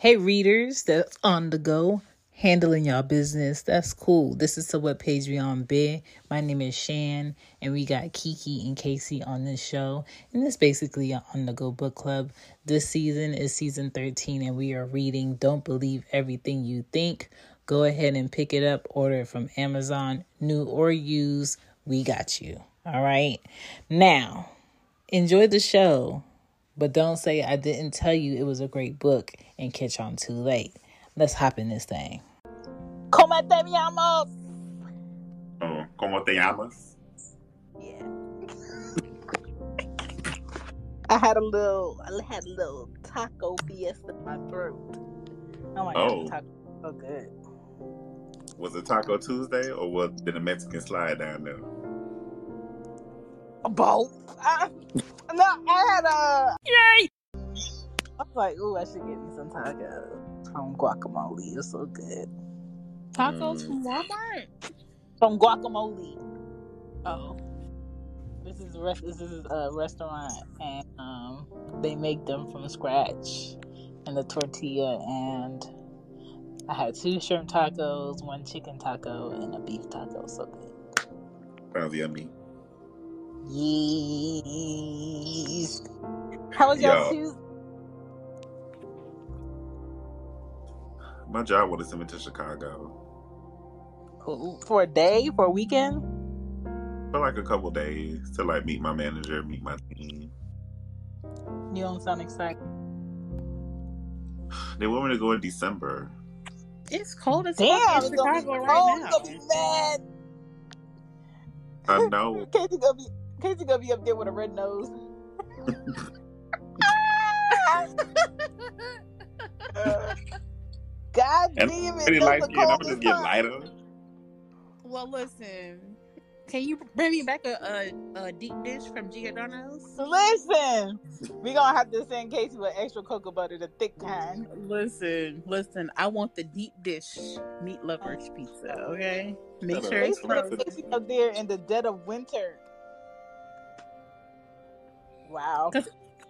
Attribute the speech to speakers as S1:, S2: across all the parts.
S1: Hey, readers that's on the go, handling y'all business. That's cool. This is the what page on bid. My name is Shan, and we got Kiki and Casey on this show. And this basically an on the go book club. This season is season 13, and we are reading Don't Believe Everything You Think. Go ahead and pick it up, order it from Amazon, new or used. We got you. All right. Now, enjoy the show. But don't say I didn't tell you it was a great book and catch on too late. Let's hop in this thing. ¿Cómo te llamas?
S2: Oh, ¿Cómo te llamas?
S1: Yeah. I had a little, I had a little taco fiesta in my throat. Oh my
S2: Oh.
S1: god, taco so good.
S2: Was it Taco Tuesday or was did a Mexican slide down there?
S1: Both. I, no, I had a. Yay! I was like, ooh, I should get me some tacos. Some guacamole. It's so good.
S3: Tacos
S2: Mm.
S3: from Walmart.
S1: Some guacamole.
S3: Oh,
S1: This is rest. This is a restaurant, and um, they make them from scratch, and the tortilla. And I had two shrimp tacos, one chicken taco, and a beef taco. So good.
S2: Sounds yummy.
S1: Yes. How was your
S2: Yo.
S1: Tuesday?
S2: My job would have sent me to Chicago
S1: For a day, for a weekend?
S2: for like a couple days to like meet my manager, meet my team.
S1: You don't sound excited.
S2: They want me to go in December.
S3: it's cold as
S1: Damn,
S3: fuck
S1: it's
S3: in
S1: gonna be
S3: Chicago
S1: cold.
S3: right
S1: It's
S3: now.
S1: gonna be mad.
S2: I know.
S1: Casey gonna be Casey gonna be up there with a red nose. God
S2: And
S1: damn it!
S2: Pretty
S1: that's
S2: light skin. I'm gonna
S1: coldest
S2: just get lighter.
S3: well, listen. Can you bring me back a, a, a deep dish from Giordano's?
S1: Listen, we gonna have to send Casey with extra cocoa butter, the thick kind.
S3: Listen, listen. I want the deep dish meat lovers pizza. Okay, make
S2: Shut
S3: sure
S2: up.
S3: it's
S1: Casey, gonna-
S3: frozen.
S1: Casey up there in the dead of winter. Wow.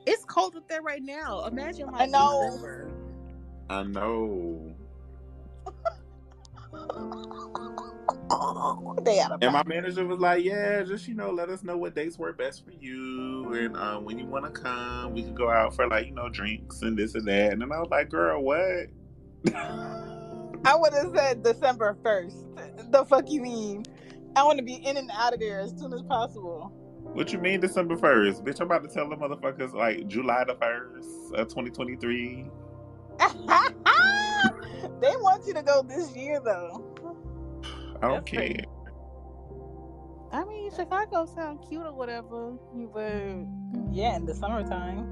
S3: It's cold up there right now. Imagine like
S1: I know.
S3: December.
S2: I know.
S1: they out of
S2: And my manager was like, "Yeah, just you know, let us know what dates work best for you, and um, when you want to come, we could go out for like you know drinks and this and that." And then I was like, "Girl, what?"
S1: I would have said December first. The fuck you mean? I want to be in and out of there as soon as possible.
S2: What you mean December first, bitch? I'm about to tell the motherfuckers like July the first, uh, 2023.
S1: they want you to go this year though.
S2: I don't
S1: That's crazy.
S2: care.
S3: I mean, Chicago sound cute or whatever, but
S1: Yeah, in the summertime.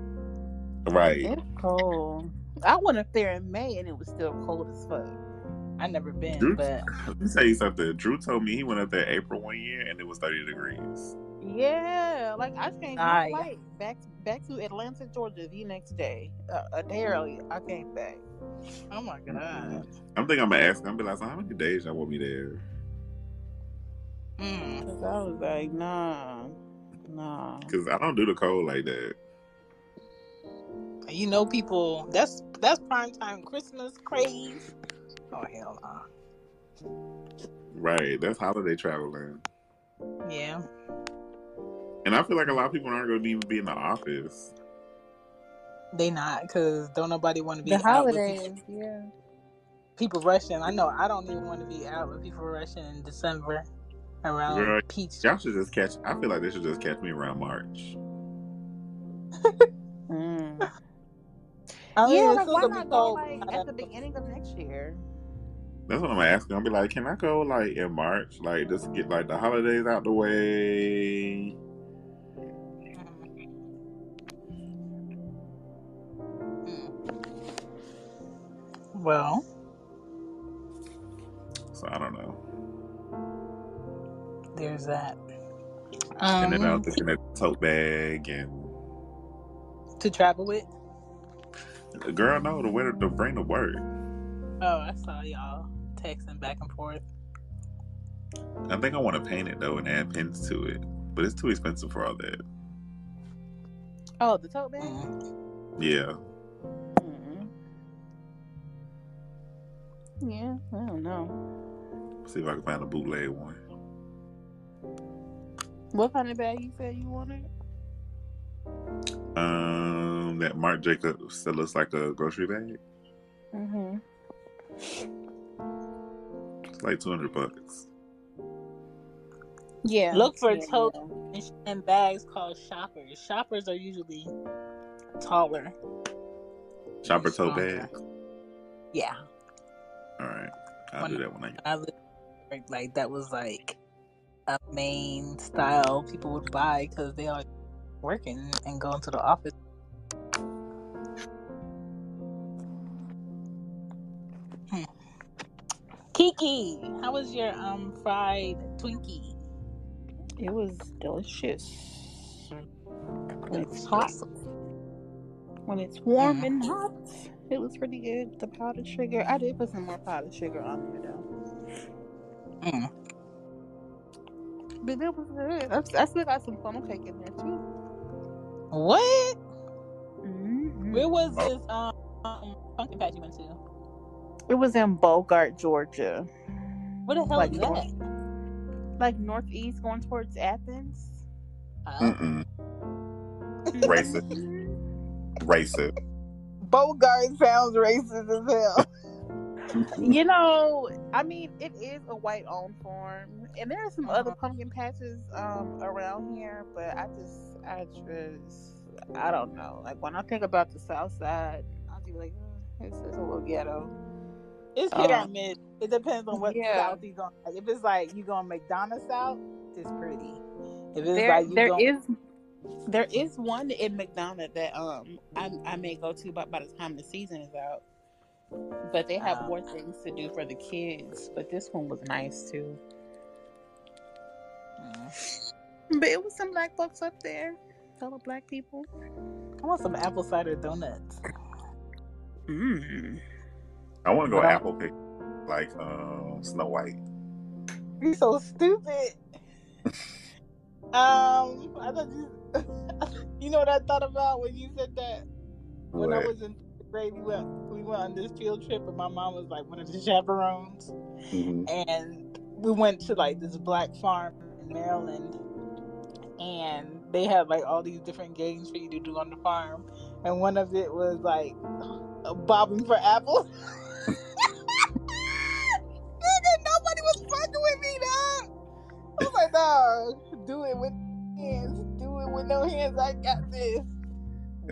S2: Right.
S3: it's cold. I went up there in May and it was still cold as fuck.
S1: I never been,
S2: Drew,
S1: but
S2: let me tell you something. Drew told me he went up there April one year and it was 30 degrees.
S3: Yeah, like I changed my
S1: yeah.
S3: flight back back to Atlanta, Georgia the next day. Uh, a day early, I came back.
S1: oh my god.
S2: I'm thinking I'm gonna ask. I'm gonna be like, so how many days y'all want me there?
S1: Mm.
S3: 'Cause I was like, nah, nah.
S2: Because I don't do the cold like that.
S1: You know, people. That's that's prime time Christmas craze. Oh hell no.
S2: Right. That's holiday traveling.
S1: Yeah.
S2: And I feel like a lot of people aren't going to even be in the office.
S1: They not because don't nobody want to be in
S3: The
S1: out with
S3: holidays,
S1: people,
S3: yeah.
S1: people rushing. I know I don't even want to be out with people rushing in December around
S2: Girl,
S1: peach.
S2: Y'all should just catch. I feel like they should just catch me around March.
S3: Mm.
S1: I mean,
S3: yeah, like why not go like at the beginning of next year?
S2: That's what I'm asking. I'll be like, can I go like in March? Like just get like the holidays out the way.
S1: Well,
S2: So I don't know.
S1: there's that.
S2: and then I
S1: Um,
S2: was looking at the tote bag and
S1: to travel with.
S2: girl, no, the way to bring to work.
S1: Oh, I saw y'all texting back and forth.
S2: I think I want to paint it though and add pins to it, but it's too expensive for all that.
S3: Oh, the tote bag.
S1: Mm.
S2: Yeah,
S3: Yeah, I don't know.
S2: See if I can find a bootleg one.
S3: What kind of bag you said you wanted?
S2: Um, that Marc Jacobs that looks like a grocery bag.
S3: Mm-hmm.
S2: It's like two hundred bucks.
S3: Yeah.
S1: Look for
S3: yeah,
S1: tote and, and bags called shoppers. Shoppers are usually taller.
S2: Shopper tote
S1: Stronger.
S2: bag.
S1: Yeah,
S2: All right, I'll
S1: When-
S2: do that when I.
S1: I lived like that was like a main style people would buy because they are working and going to the office. Hmm. Kiki, how was your um fried Twinkie?
S3: It was delicious. When it's hot, when it's warm
S1: Mm.
S3: and hot, it was pretty good. The powdered sugar, I did put some more powdered sugar on there though,
S1: Mm.
S3: but that was good. I, I still got some funnel cake in there too.
S1: What?
S3: Mhm.
S1: Where was this um pumpkin patch you went to?
S3: It was in Bogart, Georgia,
S1: What the hell
S3: Like
S1: is
S3: north-
S1: that?
S3: like northeast, going towards Athens.
S1: Uh,
S2: Mm-mm. Racist. Racist.
S1: Bogart sounds racist as hell.
S3: You know, I mean, it is a white-owned farm, and there are some other
S1: Uh-huh.
S3: pumpkin patches um around here, but I just, I just, I don't know. Like when I think about the South Side, I'll be like, "Uh, it's, just a little ghetto.
S1: It's hit or
S3: Um,
S1: miss. It depends on what
S3: yeah.
S1: south you going. Like, if it's like you going McDonough south, it's pretty. If it's
S3: There,
S1: like you
S3: there
S1: going,
S3: is, there is one in McDonough that um I I may go to by by the time the season is out. But they have
S1: Ah.
S3: more things to do for the kids. But this one was nice too.
S1: Mm.
S3: But it was some black folks up there, fellow black people.
S1: I want some apple cider donuts.
S3: Mm.
S2: I want to go
S1: But
S2: apple pick like um Snow White.
S1: You're so stupid. um, I thought you. you know what I thought about when you said that when I was in grade, we went we went on this field trip, and my mom was like one of the chaperones.
S2: Mhm.
S1: and we went to like this black farm in Maryland, and they had like all these different games for you to do on the farm, and one of it was like bobbing for apples. Nigga, nobody was fucking with me, dog. I was like, dog, do it with hands, do it with no hands. I got this.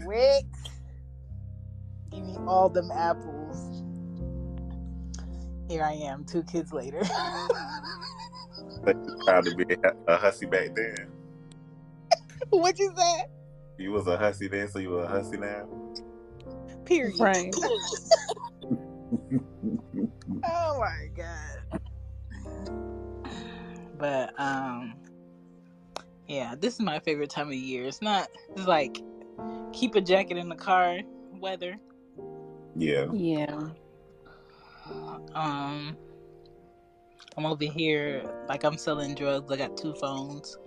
S1: Wait, give me all them apples. Here I am, two kids later.
S2: Proud to be a, a hussy back then.
S1: what you say?
S2: You was a hussy then, so you were a hussy now.
S1: Period.
S3: Right.
S1: oh my god. But um, yeah, this is my favorite time of year. It's not. It's like keep a jacket in the car weather.
S2: Yeah.
S3: Yeah.
S1: Um, I'm over here like I'm selling drugs. I got two phones.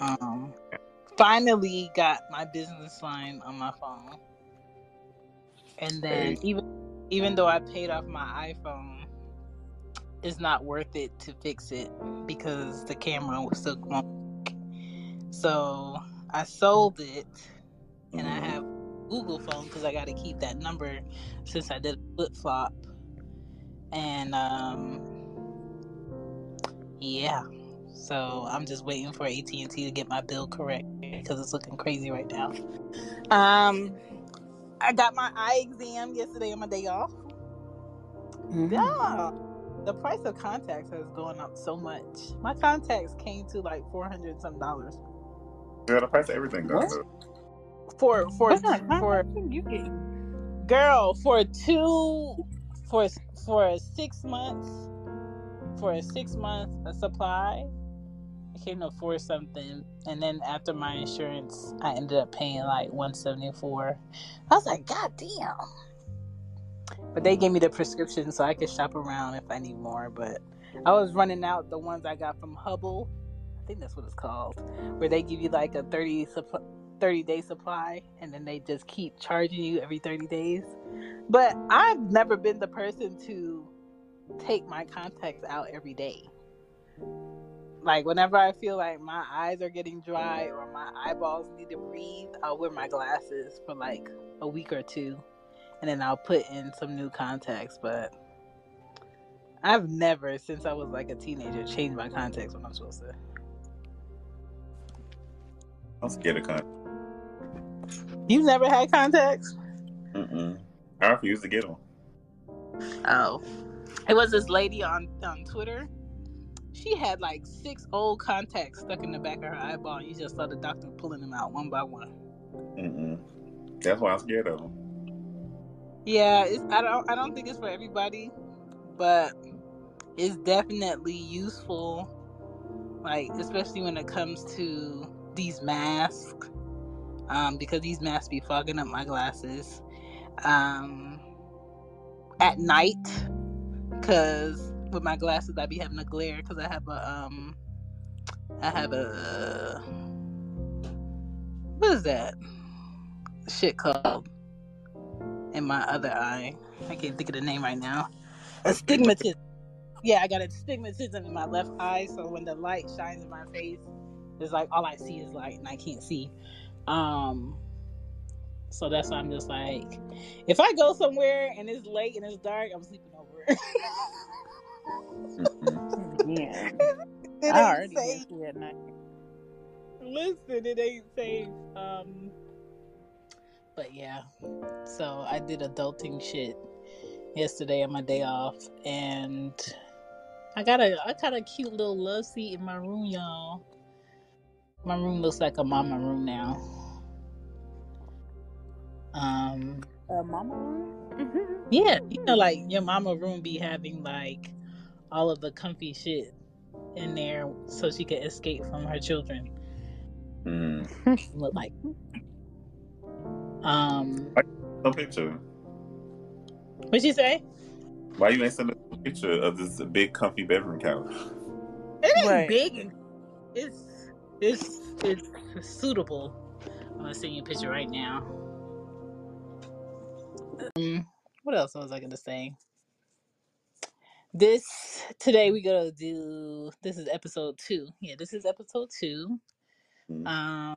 S1: Um, finally got my business line on my phone, and then
S2: Hey.
S1: even even though I paid off my iPhone, it's not worth it to fix it because the camera was still won't. So I sold it, and I
S2: Mhm.
S1: have Google phone because I got to keep that number since I did a flip flop. And um, yeah, so I'm just waiting for AT and T to get my bill correct because it's looking crazy right now. Um, I got my eye exam yesterday on my day off. Yeah, the price of contacts has gone up so much. My contacts came to like four hundred some dollars
S2: Yeah, the price of everything goes up.
S1: for for
S3: What kind of
S1: for
S3: you getting?
S1: girl for two for for six months for a six month supply it came to four something and then after my insurance i ended up paying like 174 i was like god damn but they gave me the prescription so i could shop around if i need more but i was running out the ones i got from hubble i think that's what it's called where they give you like a 30 supp- 30 day supply and then they just keep charging you every 30 days. But I've never been the person to take my contacts out every day. Like whenever I feel like my eyes are getting dry or my eyeballs need to breathe, I'll wear my glasses for like a week or two and then I'll put in some new contacts, but I've never since I was like a teenager changed my contacts when I'm supposed to.
S2: I'm scared of contacts.
S1: You've never had contacts?
S2: Mm-mm. I refuse to get them.
S1: Oh. It was this lady on, on Twitter. She had like six old contacts stuck in the back of her eyeball, and you just saw the doctor pulling them out one by one.
S2: Mm-mm. That's why I'm scared of them.
S1: Yeah, I don't I don't think it's for everybody, but it's definitely useful. Like especially when it comes to these masks, um, because these masks be fogging up my glasses. Um, at night, because with my glasses I'd be having a glare because I have a um, I have a what is that shit called in my other eye? I can't think of the name right now. Astigmatism. Yeah, I got astigmatism in my left eye, so when the light shines in my face, it's like all I see is light and I can't see. Um so that's why I'm just like if I go somewhere and it's late and it's dark, I'm sleeping over.
S4: Yeah.
S1: it
S4: I already
S1: safe.
S4: get at night.
S1: Listen, it ain't safe. Um but yeah. So I did adulting shit yesterday on my day off and I got a I got a cute little love seat in my room, y'all. My room looks like a mama room now. Um
S4: Uh, mama room?
S1: yeah, you know like your mama room be having like all of the comfy shit in there so she could escape from her children.
S2: Mm.
S1: Look like um
S2: No picture.
S1: what'd you say?
S2: Why you ain't send a picture of this big comfy bedroom couch?
S1: It ain't
S4: Right.
S1: big it's it's it's suitable. I'm gonna send you a picture right now. Um, what else was I gonna say? This today we gonna do this is episode two. Yeah, this is episode two.
S2: Mm.
S1: Um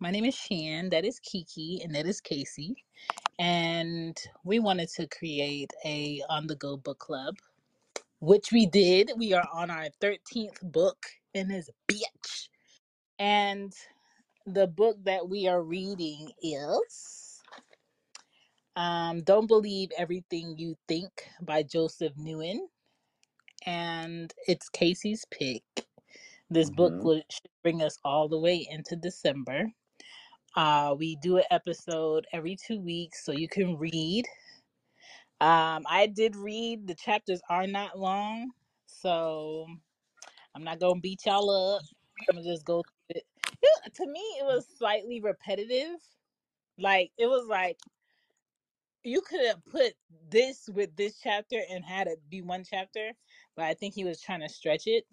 S1: my name is Shan, that is Kiki, and that is Casey. And we wanted to create a on the go book club, which we did. We are on our 13th book in this bitch. And the book that we are reading is um, Don't Believe Everything You Think by Joseph Nguyen. And it's Casey's pick. This book
S2: Mhm.
S1: will should bring us all the way into December. Uh, we do an episode every two weeks so you can read. Um, I did read, the chapters are not long. So I'm not going to beat y'all up. I'm going to just go through it. Yeah, to me, it was slightly repetitive. Like, it was like, you could have put this with this chapter and had it be one chapter, but I think he was trying to stretch it.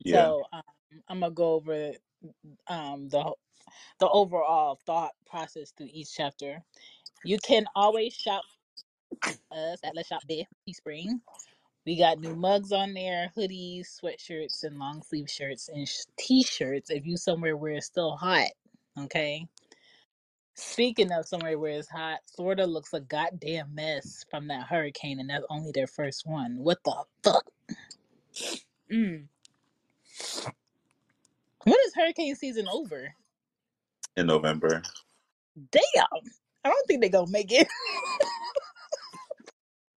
S2: Yeah.
S1: So um, I'm gonna go over um, the the overall thought process through each chapter. You can always shop us at Let's Shop There, Teespring. We got new mugs on there, hoodies, sweatshirts, and long sleeve shirts and sh- t-shirts. If you somewhere where it's still hot, okay. Speaking of somewhere where it's hot, Florida looks a goddamn mess from that hurricane, and that's only their first one. What the fuck? Mm. When is hurricane season over?
S2: In November.
S1: Damn. I don't think they gonna make it.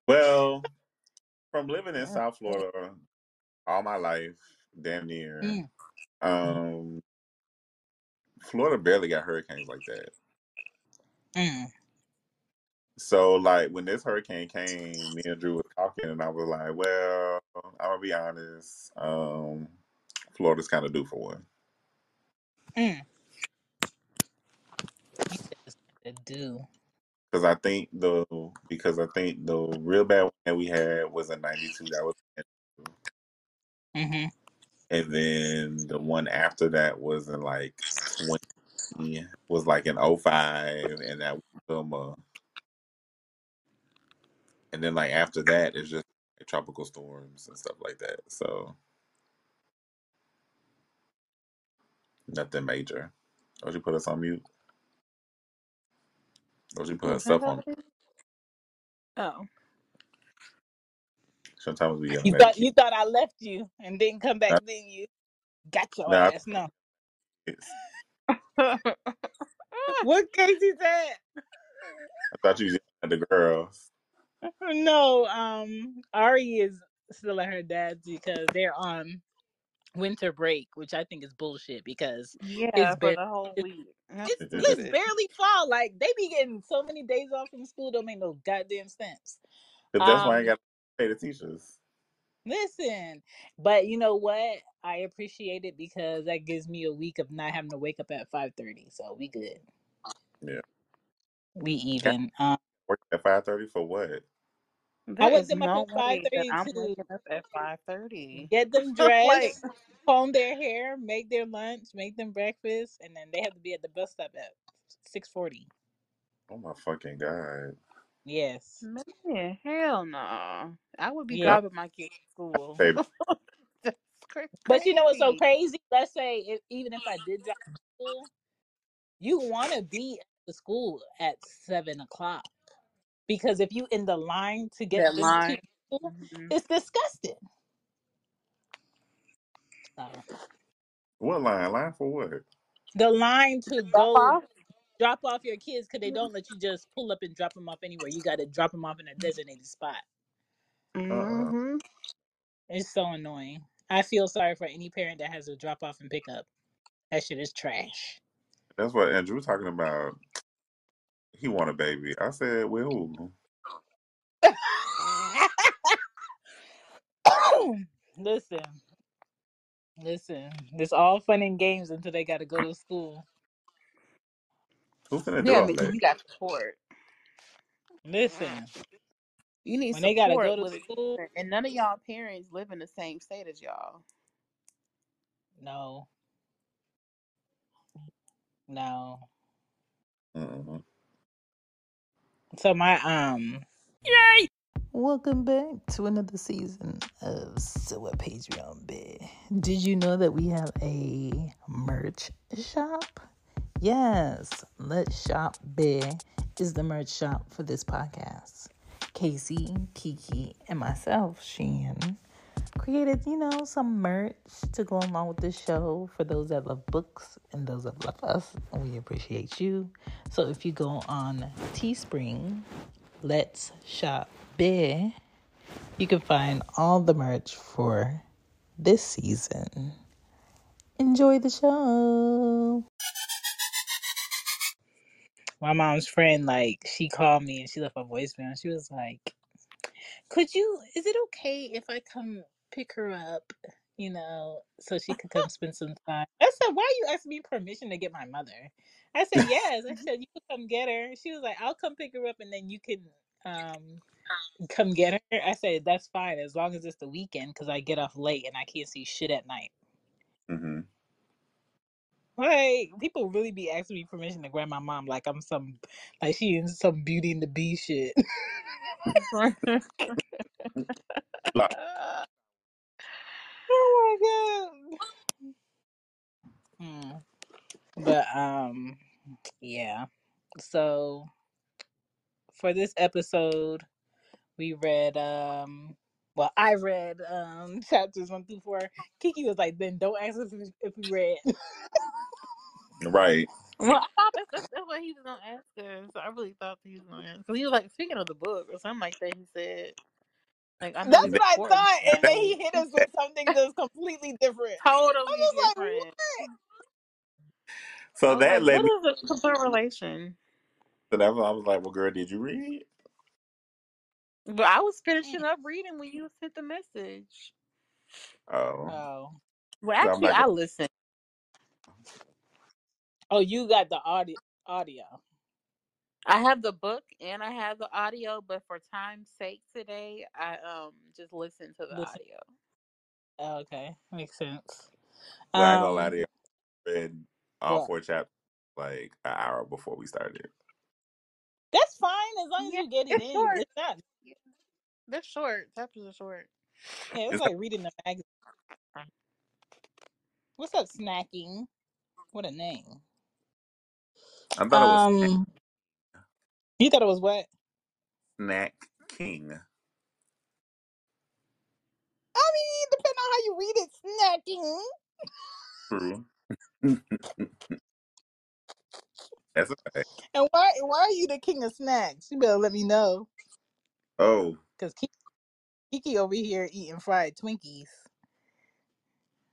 S2: Well, from living in South Florida all my life, damn near,
S1: Mm.
S2: um, Florida barely got hurricanes like that.
S1: Mm.
S2: So, like, when this hurricane came, me and Drew was talking, and I was like, well, I'm gonna be honest, um, Florida's kind of due for one.
S1: Mm. They do.
S2: Because I think the because I think the real bad one that we had was a '92. That was,
S1: Mm-hmm.
S2: and then the one after that was in like 20 was like in '05, and that was summer. And then like after that, it's just like tropical storms and stuff like that. So nothing major. Or you put us on mute. Or you put her
S3: Was
S2: stuff on.
S3: Oh.
S2: Sometimes we
S1: You thought you thought I left you and didn't come back. Then you got your
S2: Nah,
S1: ass. No.
S2: it's-
S1: What Casey said?
S2: I thought you was yelling at the girls.
S1: No. Um, Ari is still at her dad's because they're on winter break, which I think is bullshit because
S3: yeah,
S1: it's
S3: for
S1: barely
S3: the whole week.
S1: It's, it's barely fall. Like they be getting so many days off from school, don't make no goddamn sense.
S2: But that's why I
S1: Um,
S2: got to pay the teachers.
S1: Listen, but you know what? I appreciate it because that gives me a week of not having to wake up at five thirty. So we good.
S2: Yeah.
S1: We
S2: Can't
S1: even. Um,
S2: work at five thirty for what?
S1: I
S3: There
S1: wake
S3: is
S1: them up
S3: no
S1: at five
S3: way that I'm
S1: to
S3: waking up at five thirty.
S1: get them
S3: like
S1: dressed, comb their hair, make their lunch, make them breakfast, and then they have to be at the bus stop at six forty.
S2: Oh my fucking god!
S1: Yes.
S3: man, hell no. I would be
S1: Yeah.
S3: dropping my kids to school.
S2: Baby,
S3: That's cra-
S1: But you know what's so
S3: crazy.
S1: crazy? Let's say if, even if I did drop to school, you want to be at the school at seven o'clock. Because if you in the line to get
S3: That
S1: them to
S3: line.
S1: school,
S3: hmm
S1: it's disgusting. So
S2: what line? Line for what?
S1: the line to
S3: Drop
S1: go
S3: off?
S1: drop off your kids because they don't let you just pull up and drop them off anywhere. You got to drop them off in a designated spot.
S2: Uh uh
S3: Mm-hmm.
S1: It's so annoying. I feel sorry for any parent that has to drop off and pick up. That shit is trash.
S2: That's what Andrew was talking about. He want a baby. I said, well, who?
S1: listen, listen. It's all fun and games until they got to go to school.
S2: Who finna do
S3: Yeah,
S2: all
S3: but
S2: that?
S3: you got support.
S1: Listen,
S3: You need
S1: when they got to go to
S3: with
S1: school,
S3: And none of y'all parents live in the same state as y'all.
S1: no, no.
S2: Mm-hmm.
S1: So my um Yay! Welcome back to another season of So What Patreon Bit. Did you know that we have a merch shop? Yes, Let's Shop Bear is the merch shop for this podcast. Casey, Kiki, and myself, Shan, created, you know, some merch to go along with the show for those that love books and those that love us. We appreciate you. So if you go on Teespring, Let's Shop Bear, you can find all the merch for this season. Enjoy the show. My mom's friend, like, she called me and she left a voicemail. She was like, Could you, is it okay if I come pick her up, you know, so she could come spend some time? I said, Why are you asking me permission to get my mother? I said, Yes. I said, You can come get her. She was like, I'll come pick her up and then you can um come get her. I said, That's fine as long as it's the weekend because I get off late and I can't see shit at night.
S2: Mm-hmm.
S1: Like people really be asking me permission to grab my mom like I'm some like she in some Beauty and the Beast shit.
S2: Like,
S1: oh my god. Hmm. But um yeah. So for this episode we read um well I read um chapters one through four. Kiki was like, then don't ask us if if we read.
S2: right.
S3: Well, I thought that's, that's, that's what he was gonna ask us. I really thought he was gonna ask because he was like speaking of the book or something like that. He said, like, I know
S1: That's what I
S3: important.
S1: thought, and then he hit us with something just completely different. I
S3: Totally
S1: was like, what?
S3: different.
S2: So
S3: I was
S2: that
S3: like,
S2: led
S3: what
S2: me
S3: is the complete relation?
S2: to that. I was like, well, girl, did you read?
S3: But I was finishing mm. up reading when you sent the message.
S2: Oh.
S1: Oh.
S3: Well,
S2: So I'm
S3: actually,
S2: not
S3: I listened.
S1: Oh, you got the audio audio.
S3: I have the book and I have the audio, but for time's sake today, I um just listened to the
S1: Listen.
S3: audio.
S1: Oh, okay. Makes sense.
S2: well, I ain't gonna lie
S1: Um
S2: to you. I read all
S1: what?
S2: four chapters like an hour before we started.
S1: That's fine as long as
S3: Yeah,
S1: you get it
S3: it's
S1: in.
S3: short.
S1: It's not.
S3: Yeah, They're short. Chapters are short.
S1: Yeah, it's
S2: It's
S1: like reading the magazine. What's up, snacking? What a name.
S2: I thought it was
S1: Um, you thought it was what?
S2: Snack King.
S1: I mean, depending on how you read it, snacking.
S2: True. That's a fact.
S1: And why? Why are you the king of snacks? You better let me know,
S2: Oh,
S1: cause Kiki, Kiki over here eating fried Twinkies.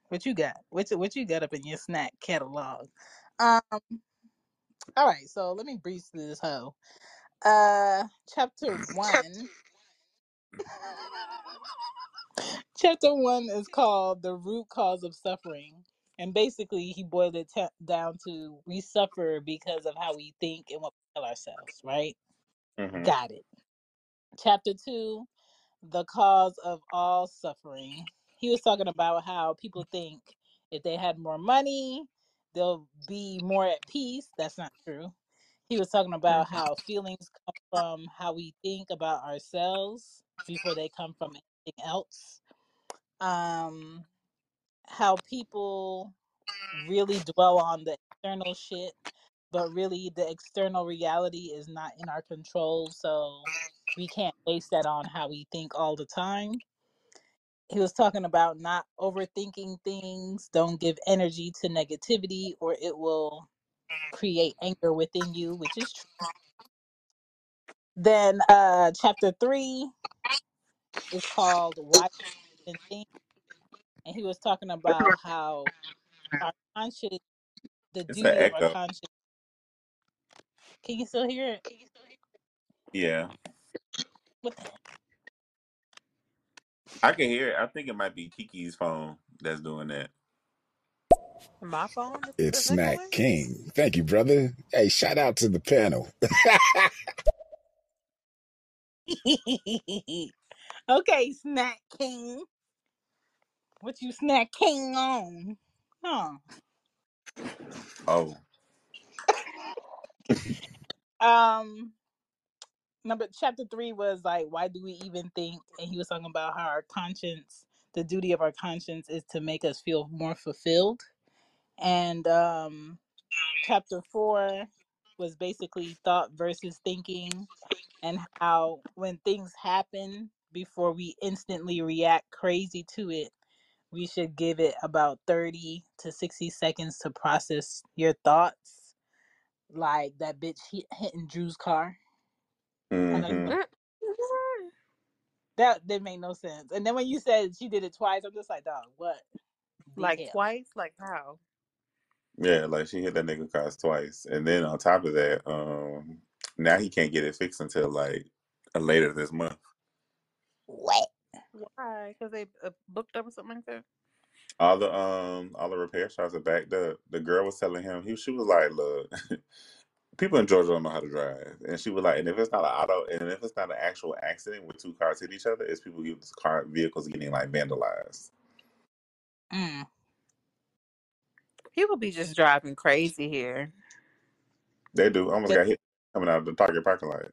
S1: What you got? What you- what you got up in your snack catalog? Um. All right, so let me breeze through this hoe. Uh, chapter one. chapter one is called "The Root Cause of Suffering," and basically he boiled it ta down to we suffer because of how we think and what we tell ourselves. Right?
S2: hmm
S1: Got it. Chapter two the cause of all suffering. He was talking about how people think if they had more money, they'll be more at peace. That's not true. He was talking about how feelings come from how we think about ourselves before they come from anything else. Um, how people really dwell on the external shit, but really the external reality is not in our control. So we can't base that on how we think all the time he was talking about not overthinking things don't give energy to negativity or it will create anger within you which is true. Then uh chapter three is called why even think and he was talking about how our conscious the
S2: it's an
S1: duty of our
S2: echo.
S1: conscious can you still hear it?
S2: Yeah,
S1: what the heck
S2: I can hear it. I think it might be Kiki's phone that's doing that.
S3: My phone
S5: It's
S3: is
S5: Snack
S3: echoing.
S5: King. Thank you, brother. Hey, shout out to the panel.
S1: okay snack king what you snack king on huh
S2: Oh,
S1: um number chapter three was like why do we even think and he was talking about how our conscience the duty of our conscience is to make us feel more fulfilled. And um chapter four was basically thought versus thinking and how when things happen before we instantly react crazy to it we should give it about 30 to 60 seconds to process your thoughts. Like that bitch hit, hitting drew's car i know you
S2: hmm
S1: know
S3: Mm.
S1: That didn't make no sense. And then when you said she did it twice, I'm just like, dog, what the
S3: Like
S1: hell?
S3: twice? Like how?
S2: yeah, like she hit that nigga cars twice, and then on top of that, um, now he can't get it fixed until like later this month.
S1: What?
S3: Why? Because they uh, booked up or something like that.
S2: All the um, all the repair shops are backed up. The girl was telling him, he she was like, look. people in Georgia don't know how to drive, and she was like, and if it's not an auto, and if it's not an actual accident where two cars hit each other, it's people use car vehicles getting like vandalized.
S1: Mm.
S3: People be just driving crazy here.
S2: They do almost
S1: Just,
S2: got hit coming out of the Target parking lot.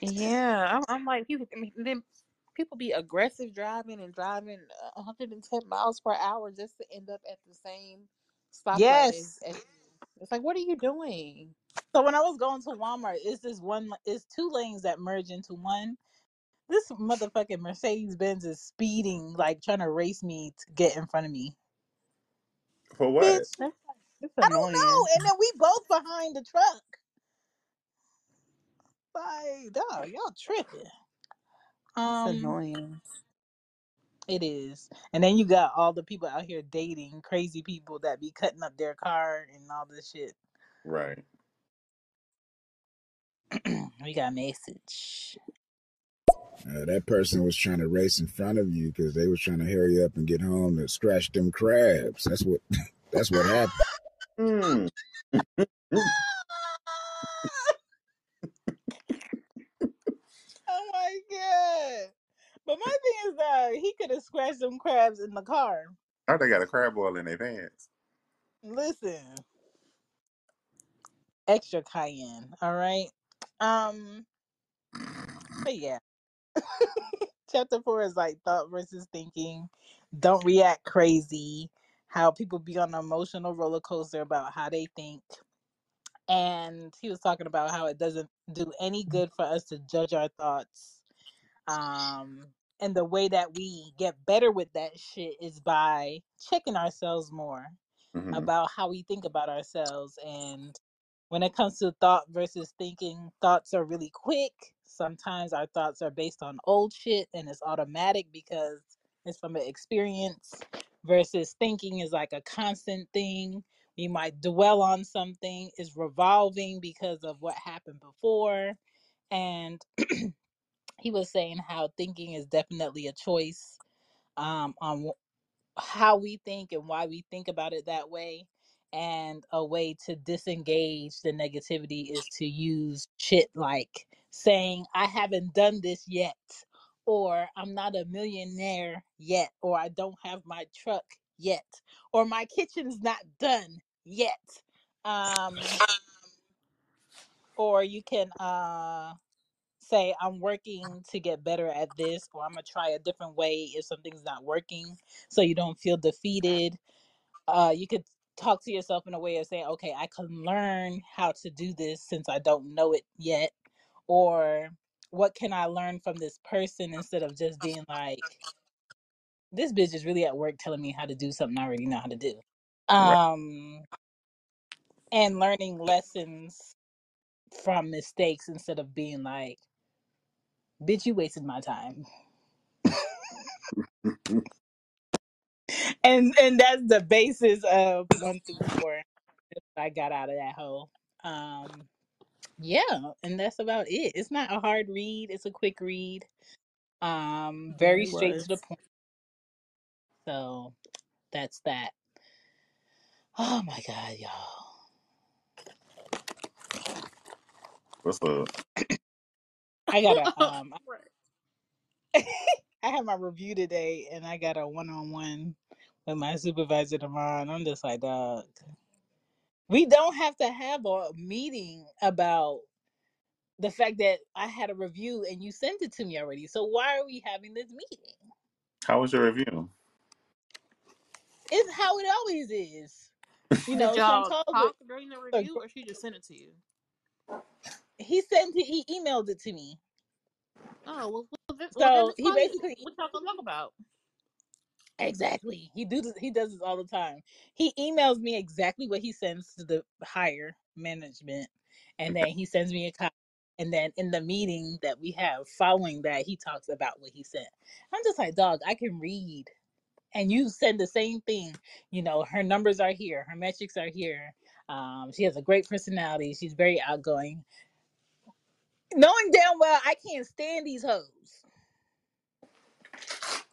S3: Yeah, I'm, I'm like people. I mean, then people be aggressive driving and driving uh, 110 miles per hour just to end up at the same stoplight as,
S1: yes.
S3: as you. It's like, what are you doing?
S1: So when I was going to Walmart, it's this one, it's two lanes that merge into one. This motherfucking Mercedes Benz is speeding, like trying to race me to get in front of me.
S2: For what?
S1: Bitch,
S3: That's, that's
S1: I don't
S3: annoying.
S1: know. And then we both behind the truck. Like, dog, y'all tripping.
S3: That's
S1: Um,
S3: annoying.
S1: It is. And then you got all the people out here dating crazy people that be cutting up their car and all this shit.
S2: Right.
S1: we got a message.
S5: Uh, that person was trying to race in front of you because they was trying to hurry up and get home to scratch them crabs. That's what. That's what happened.
S2: Mm.
S1: oh my god! But my thing is that he could have scratched them crabs in the car.
S2: Oh, they got a crab boil in their pants.
S1: Listen, extra cayenne. All right. Um, but yeah, chapter four is like thought versus thinking. Don't react crazy. How people be on an emotional roller coaster about how they think. And he was talking about how it doesn't do any good for us to judge our thoughts um and the way that we get better with that shit is by checking ourselves more
S2: hmm
S1: about how we think about ourselves and when it comes to thought versus thinking thoughts are really quick. Sometimes our thoughts are based on old shit and it's automatic because it's from an experience versus thinking is like a constant thing. We might dwell on something is revolving because of what happened before and he was saying how thinking is definitely a choice um, on how we think and why we think about it that way. And a way to disengage the negativity is to use shit like saying, I haven't done this yet, or I'm not a millionaire yet, or I don't have my truck yet, or my kitchen's not done yet. Um, or you can uh say I'm working to get better at this or I'm gonna try a different way if something's not working so you don't feel defeated. Uh you could talk to yourself in a way of saying, okay, I can learn how to do this since I don't know it yet. Or what can I learn from this person instead of just being like, this bitch is really at work telling me how to do something I already know how to do.
S2: Right.
S1: Um and learning lessons from mistakes instead of being like, bitch, you wasted my time and and that's the basis of one through four. I got out of that hole. Um, yeah, and that's about it. It's not a hard read. It's a quick read. Um,
S3: Yeah,
S1: very
S3: it
S1: straight to the point. So that's that. Oh my god, y'all!
S2: What's up?
S1: I gotta um. I had my review today, and I got a one on one with my supervisor tomorrow, and I'm just like, dog. We don't have to have a meeting about the fact that I had a review and you sent it to me already. So why are we having this meeting?
S2: How was your review?
S1: It's how it always is. You
S3: Did
S1: know, some
S3: y'all
S1: calls
S3: talk
S1: are,
S3: during the
S1: are
S3: review, or she just sent it to you?
S1: He sent it, he emailed it to me.
S3: Oh well, well, then, well, then
S1: So
S3: it's
S1: he
S3: fine.
S1: basically
S3: What y'all gonna talk about?
S1: exactly he do this, he does this all the time. He emails me exactly what he sends to the higher management, and then he sends me a copy. And then in the meeting that we have following that, he talks about what he sent. I'm just like, dog, I can read. and you said the same thing. You know, her numbers are here, her metrics are here. Um, she has a great personality. She's very outgoing. Knowing damn well I can't stand these hoes.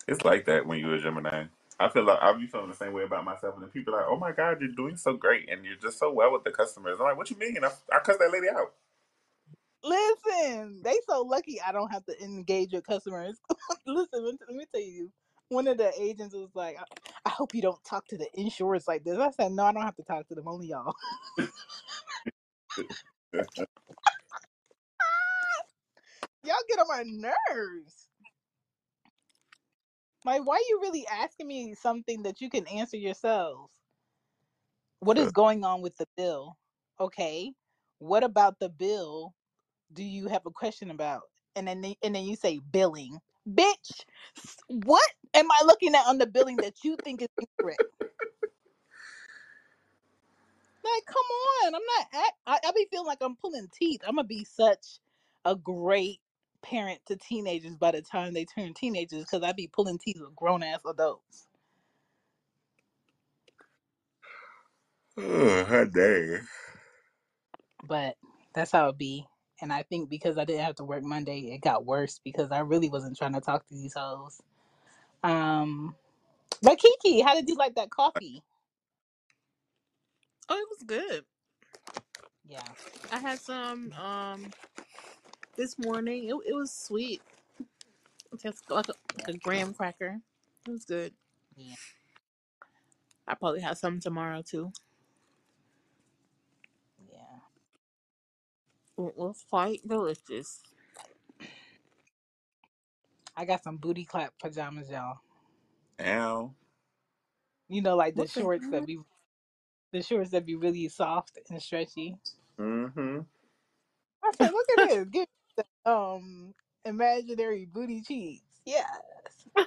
S2: It's like that when you're a Gemini. I feel like I'll be feeling the same way about myself, and then people are like, "Oh my God, you're doing so great, and you're just so well with the customers." I'm like, "What you mean? I, I cussed that lady out."
S1: Listen, they so lucky I don't have to engage with customers. Listen, let let me tell you. One of the agents was like, I, I hope you don't talk to the insurers like this. I said, No, I don't have to talk to them, only y'all. y'all get on my nerves. Like, why are you really asking me something that you can answer yourselves? What is going on with the bill? Okay. What about the bill do you have a question about? And then they- and then you say billing. Bitch, s- what am I looking at on the billing that you think is incorrect? Like, come on. I'm not act- I, I be feeling like I'm pulling teeth. I'm gonna be such a great parent to teenagers by the time they turn teenagers because I'd be pulling teeth with grown ass adults.
S2: oh, hot dang.
S1: But that's how it be. And I think because I didn't have to work Monday, it got worse because I really wasn't trying to talk to these hoes. Um, but Kiki, how did you like that coffee?
S3: Oh, it was good.
S1: Yeah,
S3: I had some um this morning. It it was sweet. It tastes like a, like a graham cracker. It was good.
S1: yeah,
S3: I probably have some tomorrow too.
S1: yeah.
S3: It was quite delicious.
S1: I got some booty clap pajamas, y'all.
S2: Ow.
S1: You know, like the
S3: What the
S1: shorts that
S3: hell?
S1: be the shorts that be really soft and stretchy.
S2: Mm-hmm.
S1: I said, look at this. Get the, um imaginary booty cheeks. Yes.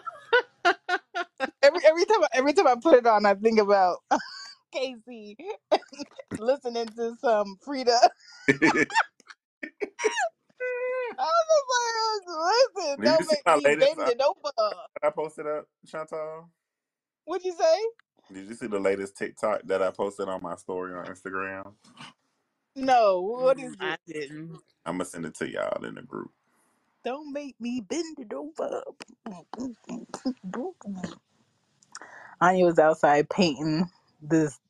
S1: Every every time I, every time I put it on, I think about Casey listening to some Frida. I was just like, listen,
S2: Did you
S1: don't
S2: see
S1: make
S2: my
S1: me
S2: latest
S1: bend
S2: uh,
S1: it over.
S2: I posted up, Chantal?
S1: What'd you say?
S2: Did you see the latest TikTok that I posted on my story on Instagram?
S1: No, what is
S3: Mm,
S1: it?
S3: I didn't.
S2: I'm gonna send it to y'all in the group.
S1: Don't make me bend it over. Anya was outside painting this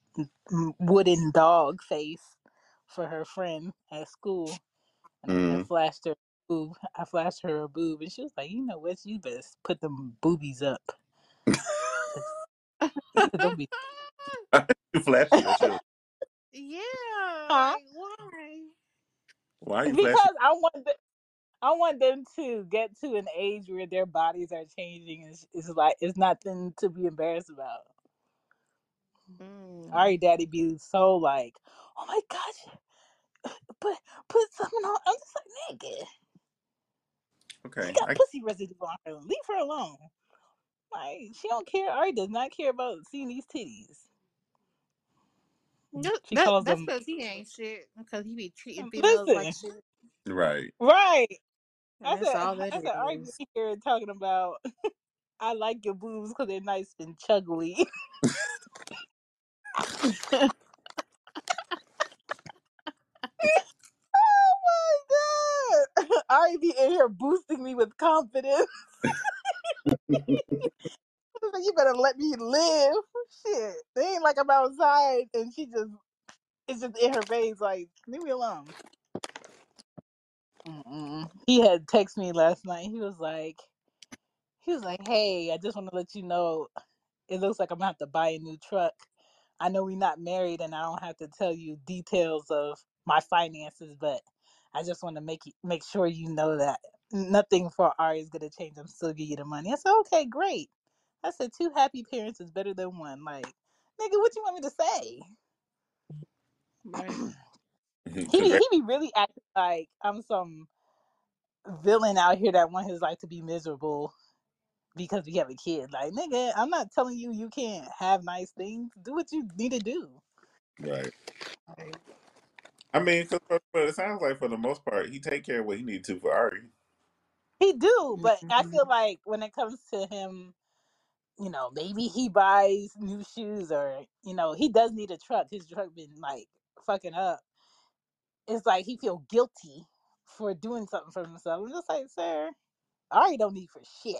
S1: wooden dog face for her friend at school, and I
S2: Mm.
S1: flashed her boob. I flashed her a boob, and she was like, "You know what? You best put them boobies up. Don't be."
S2: you flashing your children.
S3: Yeah,
S1: Huh?
S3: like why?
S2: Why are you flashing?
S1: Because I want the, I want them to get to an age where their bodies are changing. It's, it's like it's nothing to be embarrassed about.
S3: Mm.
S1: Ari daddy be so like, oh my gosh, put put something on. I'm just like, nigga,
S2: Okay.
S1: she got
S2: I,
S1: pussy residue on her. Leave her alone. Like she don't care. Ari does not care about seeing these titties.
S3: That,
S1: She
S3: that
S1: calls
S3: that's
S1: them.
S3: because he ain't shit. Because he be treating females like
S1: Listen,
S3: shit.
S2: right.
S1: right. I
S3: That's
S1: said,
S3: all that
S1: I said, Ari
S3: is.
S1: here talking about. I like your boobs because they're nice and chuggly. oh my god! Ari be in here boosting me with confidence. You better let me live. Shit. They ain't like I'm outside and she just it's just in her face like, leave me alone. Mm-mm. He had texted me last night. He was like he was like, Hey, I just want to let you know it looks like I'm gonna have to buy a new truck. I know we're not married and I don't have to tell you details of my finances, but I just want to make you make sure you know that nothing for Ari is gonna change. I'm still give you the money. I said, Okay, great. I said two happy parents is better than one. Like, nigga, what you want me to say?
S3: Right.
S1: He be
S2: Congrats.
S1: he be really acting like I'm some villain out here that want his life to be miserable because we have a kid. Like, nigga, I'm not telling you you can't have nice things. Do what you need to do.
S2: Right.
S1: Like,
S2: I mean, cause, but it sounds like for the most part, he take care of what he need to for Ari.
S1: he do, but I
S3: Mhm.
S1: feel like when it comes to him, you know, maybe he buys new shoes or you know he does need a truck. His truck been like fucking up. It's like he feel guilty for doing something for himself. I'm just like, sir, I don't need for shit.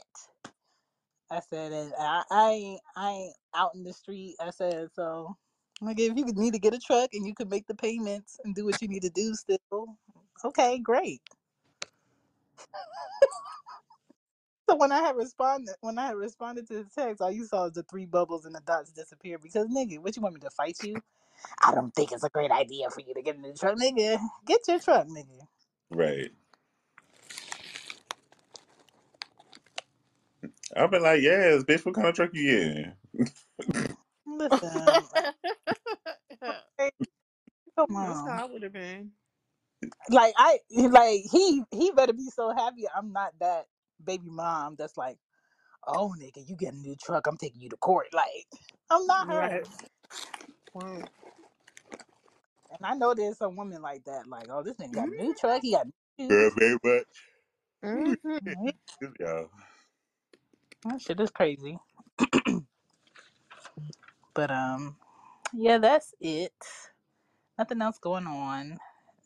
S1: I said, and I, I ain't, I ain't out in the street. I said, so, like, if you need to get a truck and you can make the payments and do what you need to do, still, okay, great. So when I had responded, when I had responded to the text, all you saw was the three bubbles and the dots disappear. Because nigga, what you want me to fight you? I don't think it's a great idea for you to get in the truck, nigga. Get your truck, nigga.
S2: Right. I've been like, yes, bitch. What kind of truck you in?
S1: Listen, hey, come
S3: That's
S1: on.
S3: how I would have been.
S1: like I like he he better be so happy I'm not that baby mom that's like, oh nigga, you get a new truck, I'm taking you to court. Like I'm not her.
S3: Right. Right.
S1: And I know there's some women like that, like, oh this nigga got a
S3: Mm-hmm.
S1: new truck, he got new
S2: Girl,
S1: shoes.
S2: very much. Ooh,
S3: Mm-hmm.
S2: shit.
S1: Mhm.
S2: Y'all.
S1: That shit is crazy. But um yeah, that's it. Nothing else going on.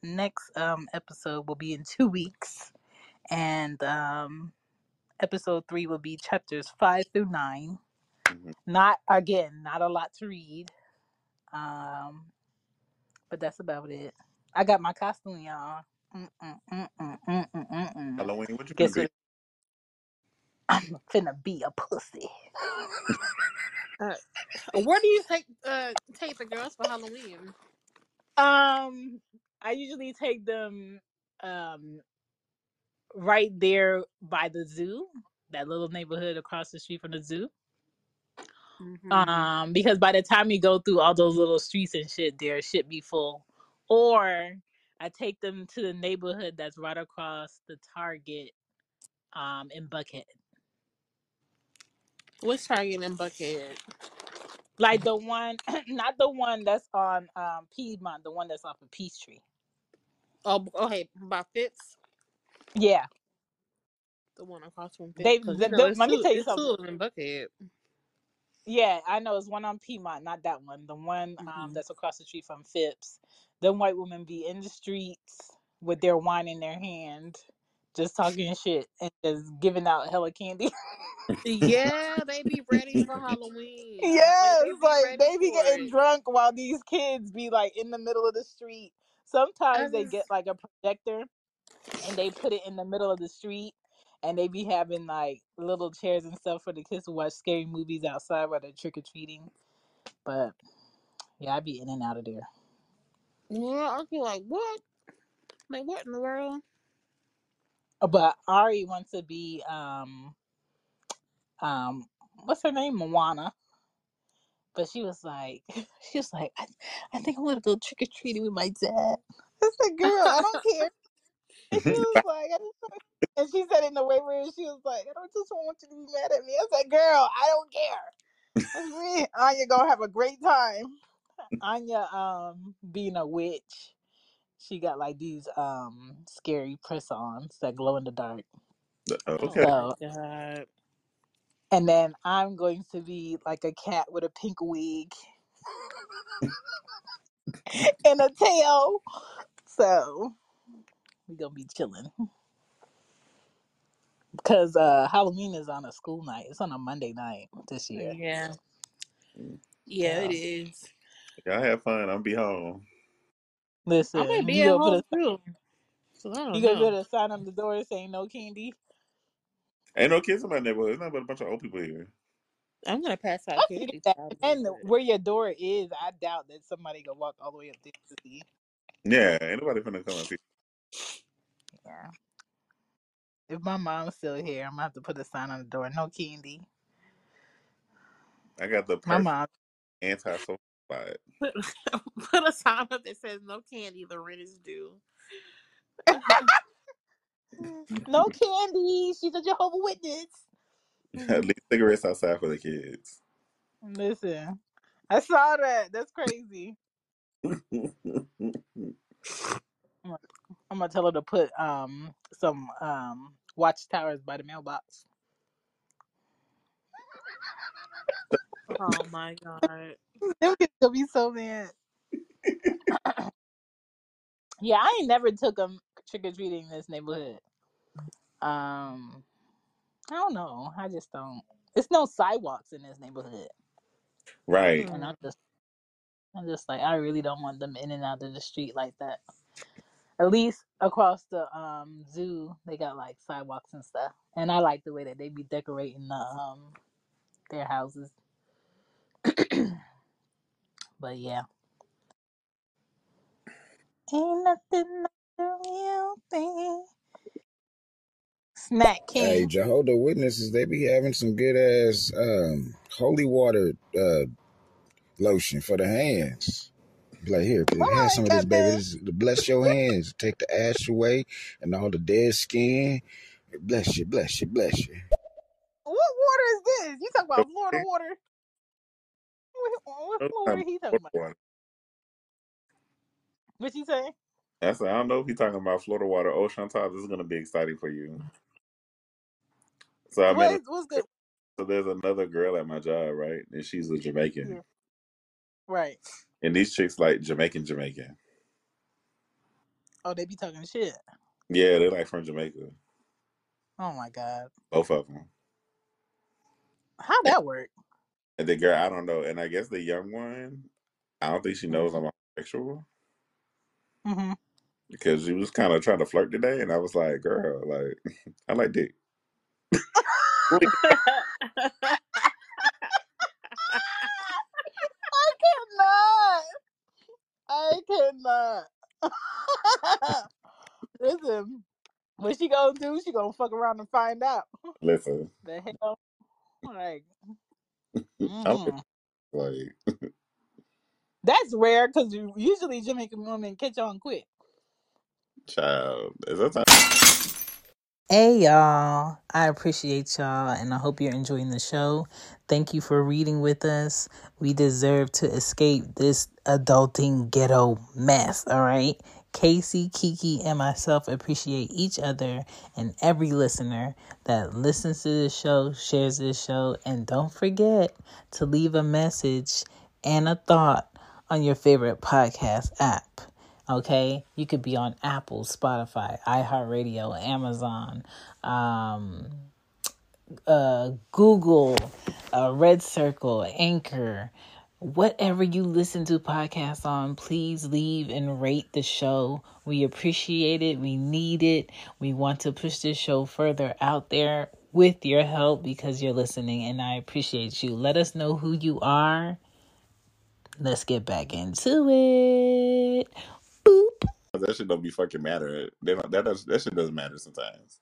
S1: Next um episode will be in two weeks. And um episode three will be chapters five through nine.
S2: Mhm.
S1: Not again, not a lot to read. Um, but that's about it. I got my costume, y'all. Mm, mm, mm, mm, mm, mm, mm, mm.
S2: Halloween, what you gonna be?
S1: I'm finna be a pussy.
S3: Uh, where do you take uh take the girls for Halloween?
S1: Um, I usually take them um right there by the zoo, that little neighborhood across the street from the zoo.
S3: Mm-hmm.
S1: Um, because by the time you go through all those little streets and shit, there should be full. Or I take them to the neighborhood that's right across the Target um in Buckhead.
S3: What's Target in Buckhead?
S1: Like the one not the one that's on um Piedmont, the one that's off of Peachtree.
S3: Oh, okay, by Phipps,
S1: Yeah.
S3: the one across from Phipps.
S1: They,
S3: 'cause,
S1: the,
S3: know,
S1: the-
S3: it's
S1: let me
S3: two,
S1: tell you
S3: it's
S1: something.
S3: two in Buckhead.
S1: Yeah, I know it's one on Piedmont, not that one. The one um
S3: Mhm.
S1: that's across the street from Phipps. Them white women be in the streets with their wine in their hand, just talking shit and just giving out hella candy.
S3: Yeah, they be ready for Halloween.
S1: yes,
S3: like,
S1: like
S3: ready
S1: they be
S3: for
S1: getting
S3: it.
S1: drunk while these kids be like in the middle of the street. Sometimes
S3: I
S1: they
S3: just-
S1: get like a projector and they put it in the middle of the street and they be having like little chairs and stuff for the kids to watch scary movies outside while they're trick or treating. But yeah, I'd be in and out of there.
S3: Yeah, I'd be like, what? Like, what in the world?
S1: But Ari wants to be um um what's her name Moana. But she was like she was like I, I think I want to go trick or treating with my dad. I said, girl, I don't care. And she was like, I just and she said in the way where she was like, I don't just want you to be mad at me. I said, girl, I don't care. That's me. Anya gonna have a great time. Anya um being a witch. She got like these um scary press-ons that glow in the dark.
S2: okay.
S3: Oh
S1: So
S3: my god.
S1: and then I'm going to be like a cat with a pink wig and a tail. So we gonna be chilling. Cause uh Halloween is on a school night. It's on a Monday night this year.
S3: Yeah. Yeah, it
S1: So
S3: is.
S2: Y'all have fun. I'll be home.
S3: I
S1: listen,
S3: might be
S1: you
S3: at
S1: gonna put
S3: home
S1: a
S3: too. So I
S1: you
S3: don't
S1: gonna put
S3: know.
S1: a sign on the door saying no candy.
S2: Ain't no kids in my neighborhood. It's not but a bunch of old people here.
S3: I'm gonna pass out
S1: I
S3: candy
S1: figured that.
S3: probably.
S1: And
S3: but-
S1: where your door is, I doubt that somebody gonna walk all the way up there to see.
S2: Yeah, ain't nobody finna come and see.
S1: Yeah. If my mom's still here, I'm gonna have to put a sign on the door. No candy.
S2: I got the
S1: My
S2: perfect
S1: mom.
S2: anti-social.
S3: Put, put a sign up that says no candy, the rent is due.
S1: No candy. She's a Jehovah Witness.
S2: Leave cigarettes outside for the kids.
S1: Listen, I saw that. That's crazy. Mm. I'm gonna tell her to put um some um watchtowers by the mailbox.
S3: Oh my god.
S1: Them kids gonna be so mad. yeah, I ain't never took them trick or treating in this neighborhood. Um, I don't know. I just don't. It's no sidewalks in this neighborhood,
S2: right.
S1: and I'm just, I'm just like, I really don't want them in and out of the street like that. At least across the um zoo, they got like sidewalks and stuff, and I like the way that they be decorating the um their houses. but yeah, ain't nothing like the real thing. Snack
S5: Hey,
S1: King.
S5: Jehovah Witnesses, they be having some good ass um, holy water uh, lotion for the hands. Be like, here,
S1: All
S5: have some of this, baby. This to bless your hands, take the ash away and all the dead skin. Bless you, bless you, bless you.
S1: What water is this? You talking about Florida water? What, what Florida he talking about? What you say?
S2: I said, I don't know if you're talking about Florida water. Oh, Chantal, this is gonna be exciting for you. So I met.
S1: What
S2: A,
S1: is, what's good?
S2: so there's another girl at my job, right? And she's a Jamaican.
S1: Yeah. Right.
S2: And these chicks like Jamaican, Jamaican.
S1: Oh, they be talking shit.
S2: Yeah, they're like from Jamaica.
S1: Oh my god.
S2: Both of them.
S1: How that work?
S2: And the girl, I don't know. And I guess the young one, I don't think she knows I'm homosexual
S1: Mm-hmm.
S2: because she was kind of trying to flirt today, and I was like, "Girl, like, I like dick."
S1: I cannot. Listen, what she gonna do? She gonna fuck around and find out.
S2: Listen,
S1: The hell, like,
S2: I'm
S1: mm-hmm.
S2: like,
S1: that's rare because usually Jamaican women catch on quick.
S2: child, is that time?
S4: Hey y'all, I appreciate y'all and I hope you're enjoying the show. Thank you for reading with us. We deserve to escape this adulting ghetto mess, all right? Casey, Kiki, and myself appreciate each other and every listener that listens to this show, shares this show, and don't forget to leave a message and a thought on your favorite podcast app. Okay, you could be on Apple, Spotify, iHeartRadio, Amazon, um, uh, Google, uh, Red Circle, Anchor, whatever you listen to podcasts on. Please leave and rate the show. We appreciate it. We need it. We want to push this show further out there with your help because you're listening, and I appreciate you. Let us know who you are. Let's get back into it. Boop.
S2: That shit don't be fucking matter. They don't, that does that shit doesn't matter sometimes.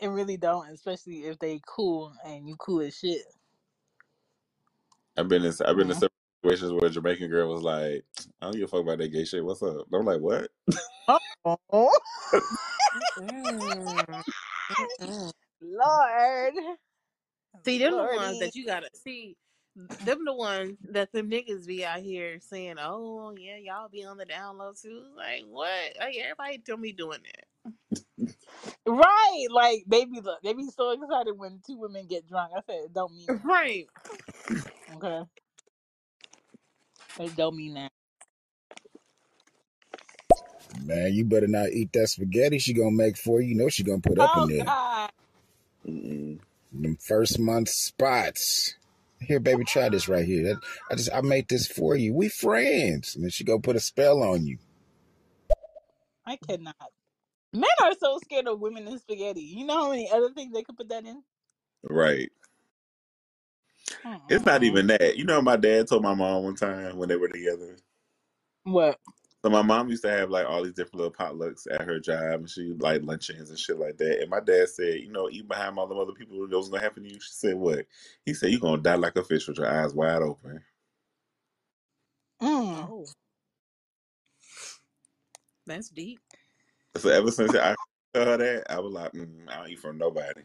S1: It really don't, especially if they cool and you cool as shit.
S2: I've been in I've been in several situations where a Jamaican girl was like, "I don't give a fuck about that gay shit. What's up?" I'm like, "What?"
S1: Oh.
S3: Mm-mm.
S1: Lord.
S3: See, them the ones that you gotta see. Them the ones that the niggas be out here saying, "Oh yeah, y'all be on the download low too." Like what? Like everybody tell me doing that.
S1: Right, like they be look, they be so excited when two women get drunk. I said it don't mean that.
S3: Right.
S1: Okay, it don't mean that.
S5: Man, you better not eat that spaghetti she gonna make for you. You know she gonna put up
S1: Oh
S5: in there.
S1: God,
S2: Mm-mm.
S5: Them first month spots. Here, baby, try this right here. That, I just I made this for you. We friends. And then she go put a spell on you.
S1: I cannot. Men are so scared of women in spaghetti. You know how many other things they could put that in?
S2: Right. It's not
S1: Mm-mm.
S2: even that. You know, my dad told my mom one time when they were together.
S1: What?
S2: So my mom used to have like all these different little potlucks at her job, and she like luncheons and shit like that. And my dad said, you know, eat behind all the other people, what was gonna happen to you? She said, what? He said, you're gonna die like a fish with your eyes wide open.
S1: Mm.
S3: Oh, that's deep.
S2: So ever since I tell her that, I was like, mm, I don't eat from nobody.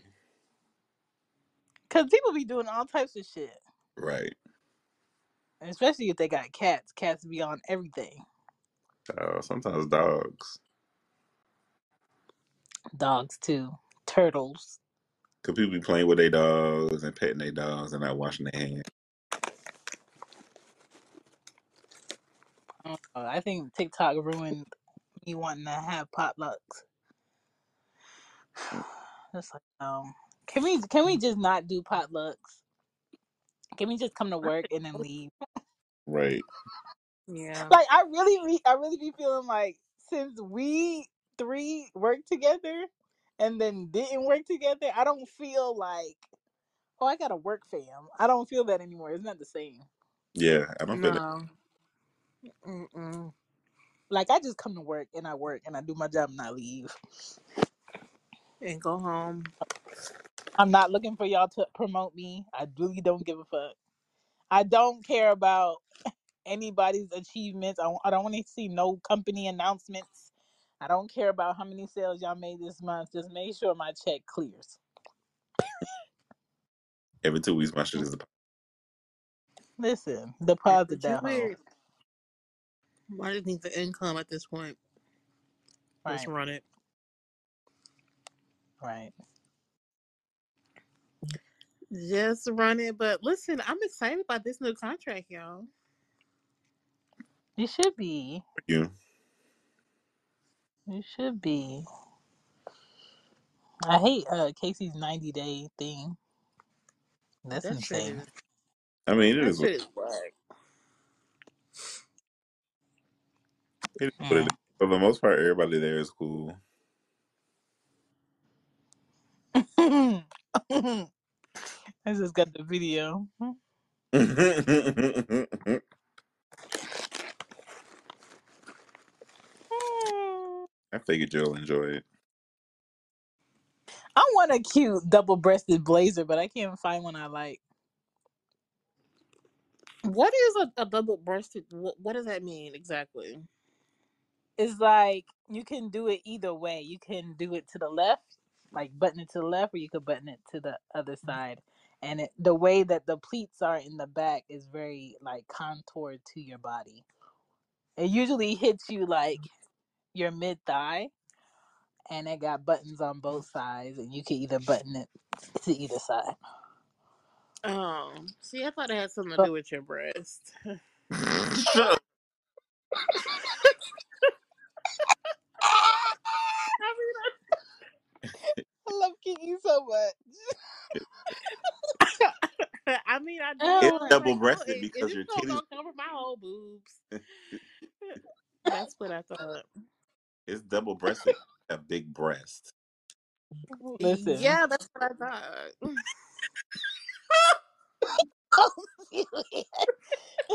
S1: Cause people be doing all types of shit,
S2: Right.
S1: especially if they got cats. Cats be on everything.
S2: Uh, sometimes dogs.
S1: Dogs too. Turtles.
S2: Could people be playing with their dogs and petting their dogs and not washing their hands.
S1: Uh, I think TikTok ruined me wanting to have potlucks. It's like, no. Can we can we just not do potlucks? Can we just come to work and then leave?
S2: Right.
S3: Yeah.
S1: Like I really be I really be feeling like since we three worked together and then didn't work together, I don't feel like oh I gotta work fam. I don't feel that anymore. It's not the same.
S2: Yeah, I don't feel that.
S3: No. Mm-mm.
S1: Like I just come to work and I work and I do my job and I leave.
S3: And go home.
S1: I'm not looking for y'all to promote me. I really don't give a fuck. I don't care about anybody's achievements. I, I don't want to see no company announcements. I don't care about how many sales y'all made this month. Just make sure my check clears.
S2: Every two weeks, my shit is.
S1: Listen,
S3: Every
S1: deposit
S3: two
S1: that hoe.
S3: weeks. I just need the income at this point. Let's
S1: Right,
S3: run it.
S1: right.
S3: Just run it. But listen, I'm excited about this new contract, y'all.
S1: You should be.
S2: You.
S1: You should be. I hate uh Casey's 90 day thing. That's
S3: That shit
S1: insane.
S3: is
S2: I mean, it
S3: that
S2: is. What,
S3: shit is whack.
S2: it is what it is.
S1: Mm.
S2: For the most part, everybody there is cool.
S1: I just got the video.
S2: I figured you'll enjoy it.
S1: I want a cute double breasted blazer, but I can't find one I like.
S3: What is a, a double breasted? What, what does that mean exactly?
S1: It's like you can do it either way. You can do it to the left, like button it to the left, or you could button it to the other mm-hmm. side. And it, the way that the pleats are in the back is very like contoured to your body. It usually hits you like your mid thigh, and it got buttons on both sides, and you can either button it to either side.
S3: Um, see, I thought it had something to do with your breast.
S2: Shut up.
S1: I love Kiki so much.
S3: I mean, I do.
S2: It's
S3: I was
S2: double
S3: like, oh,
S2: breasted
S3: is, is
S2: because
S3: this
S2: your
S3: song
S2: titties.
S3: gonna cover my whole boobs? That's what I thought.
S2: It's double breasted. A big breast.
S1: Listen.
S3: Yeah, that's what I thought.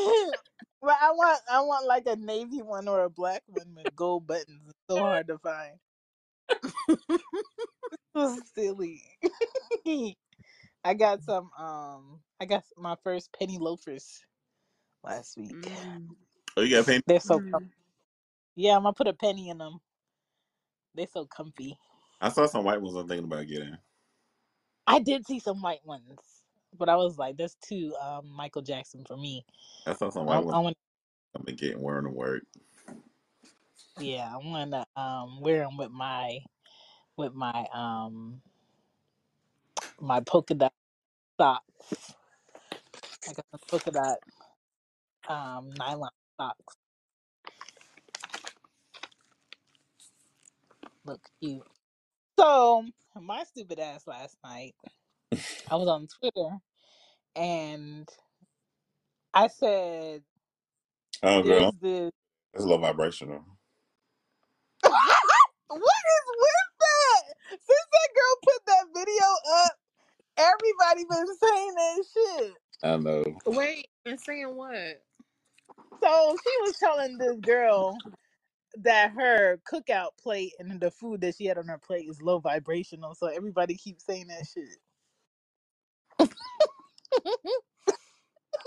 S1: but I want I want like a navy one or a black one with gold buttons. It's so hard to find. so silly. I got some um I got my first penny loafers last week.
S3: Mm.
S2: Oh, you got penny?
S1: They're so com-
S3: Mm.
S1: Yeah, I'm gonna put a penny in them. They're so comfy.
S2: I saw some white ones I'm thinking about getting.
S1: I did see some white ones, but I was like, that's too um Michael Jackson for me.
S2: I saw some
S1: I,
S2: white ones
S1: I want
S2: I'm gonna get wearing to work.
S1: yeah, I want to um wear them with my with my um my polka dot socks. I got some polka dot um nylon socks. Look cute. So my stupid ass last night, I was on Twitter and I said,
S2: Oh, girl,
S1: "There's this."
S2: it's low vibrational.
S1: what is with that? Since that girl put that video up, everybody been saying that shit.
S2: I know.
S3: Wait, and saying what?
S1: So she was telling this girl that her cookout plate and the food that she had on her plate is low vibrational. So everybody keeps saying that shit.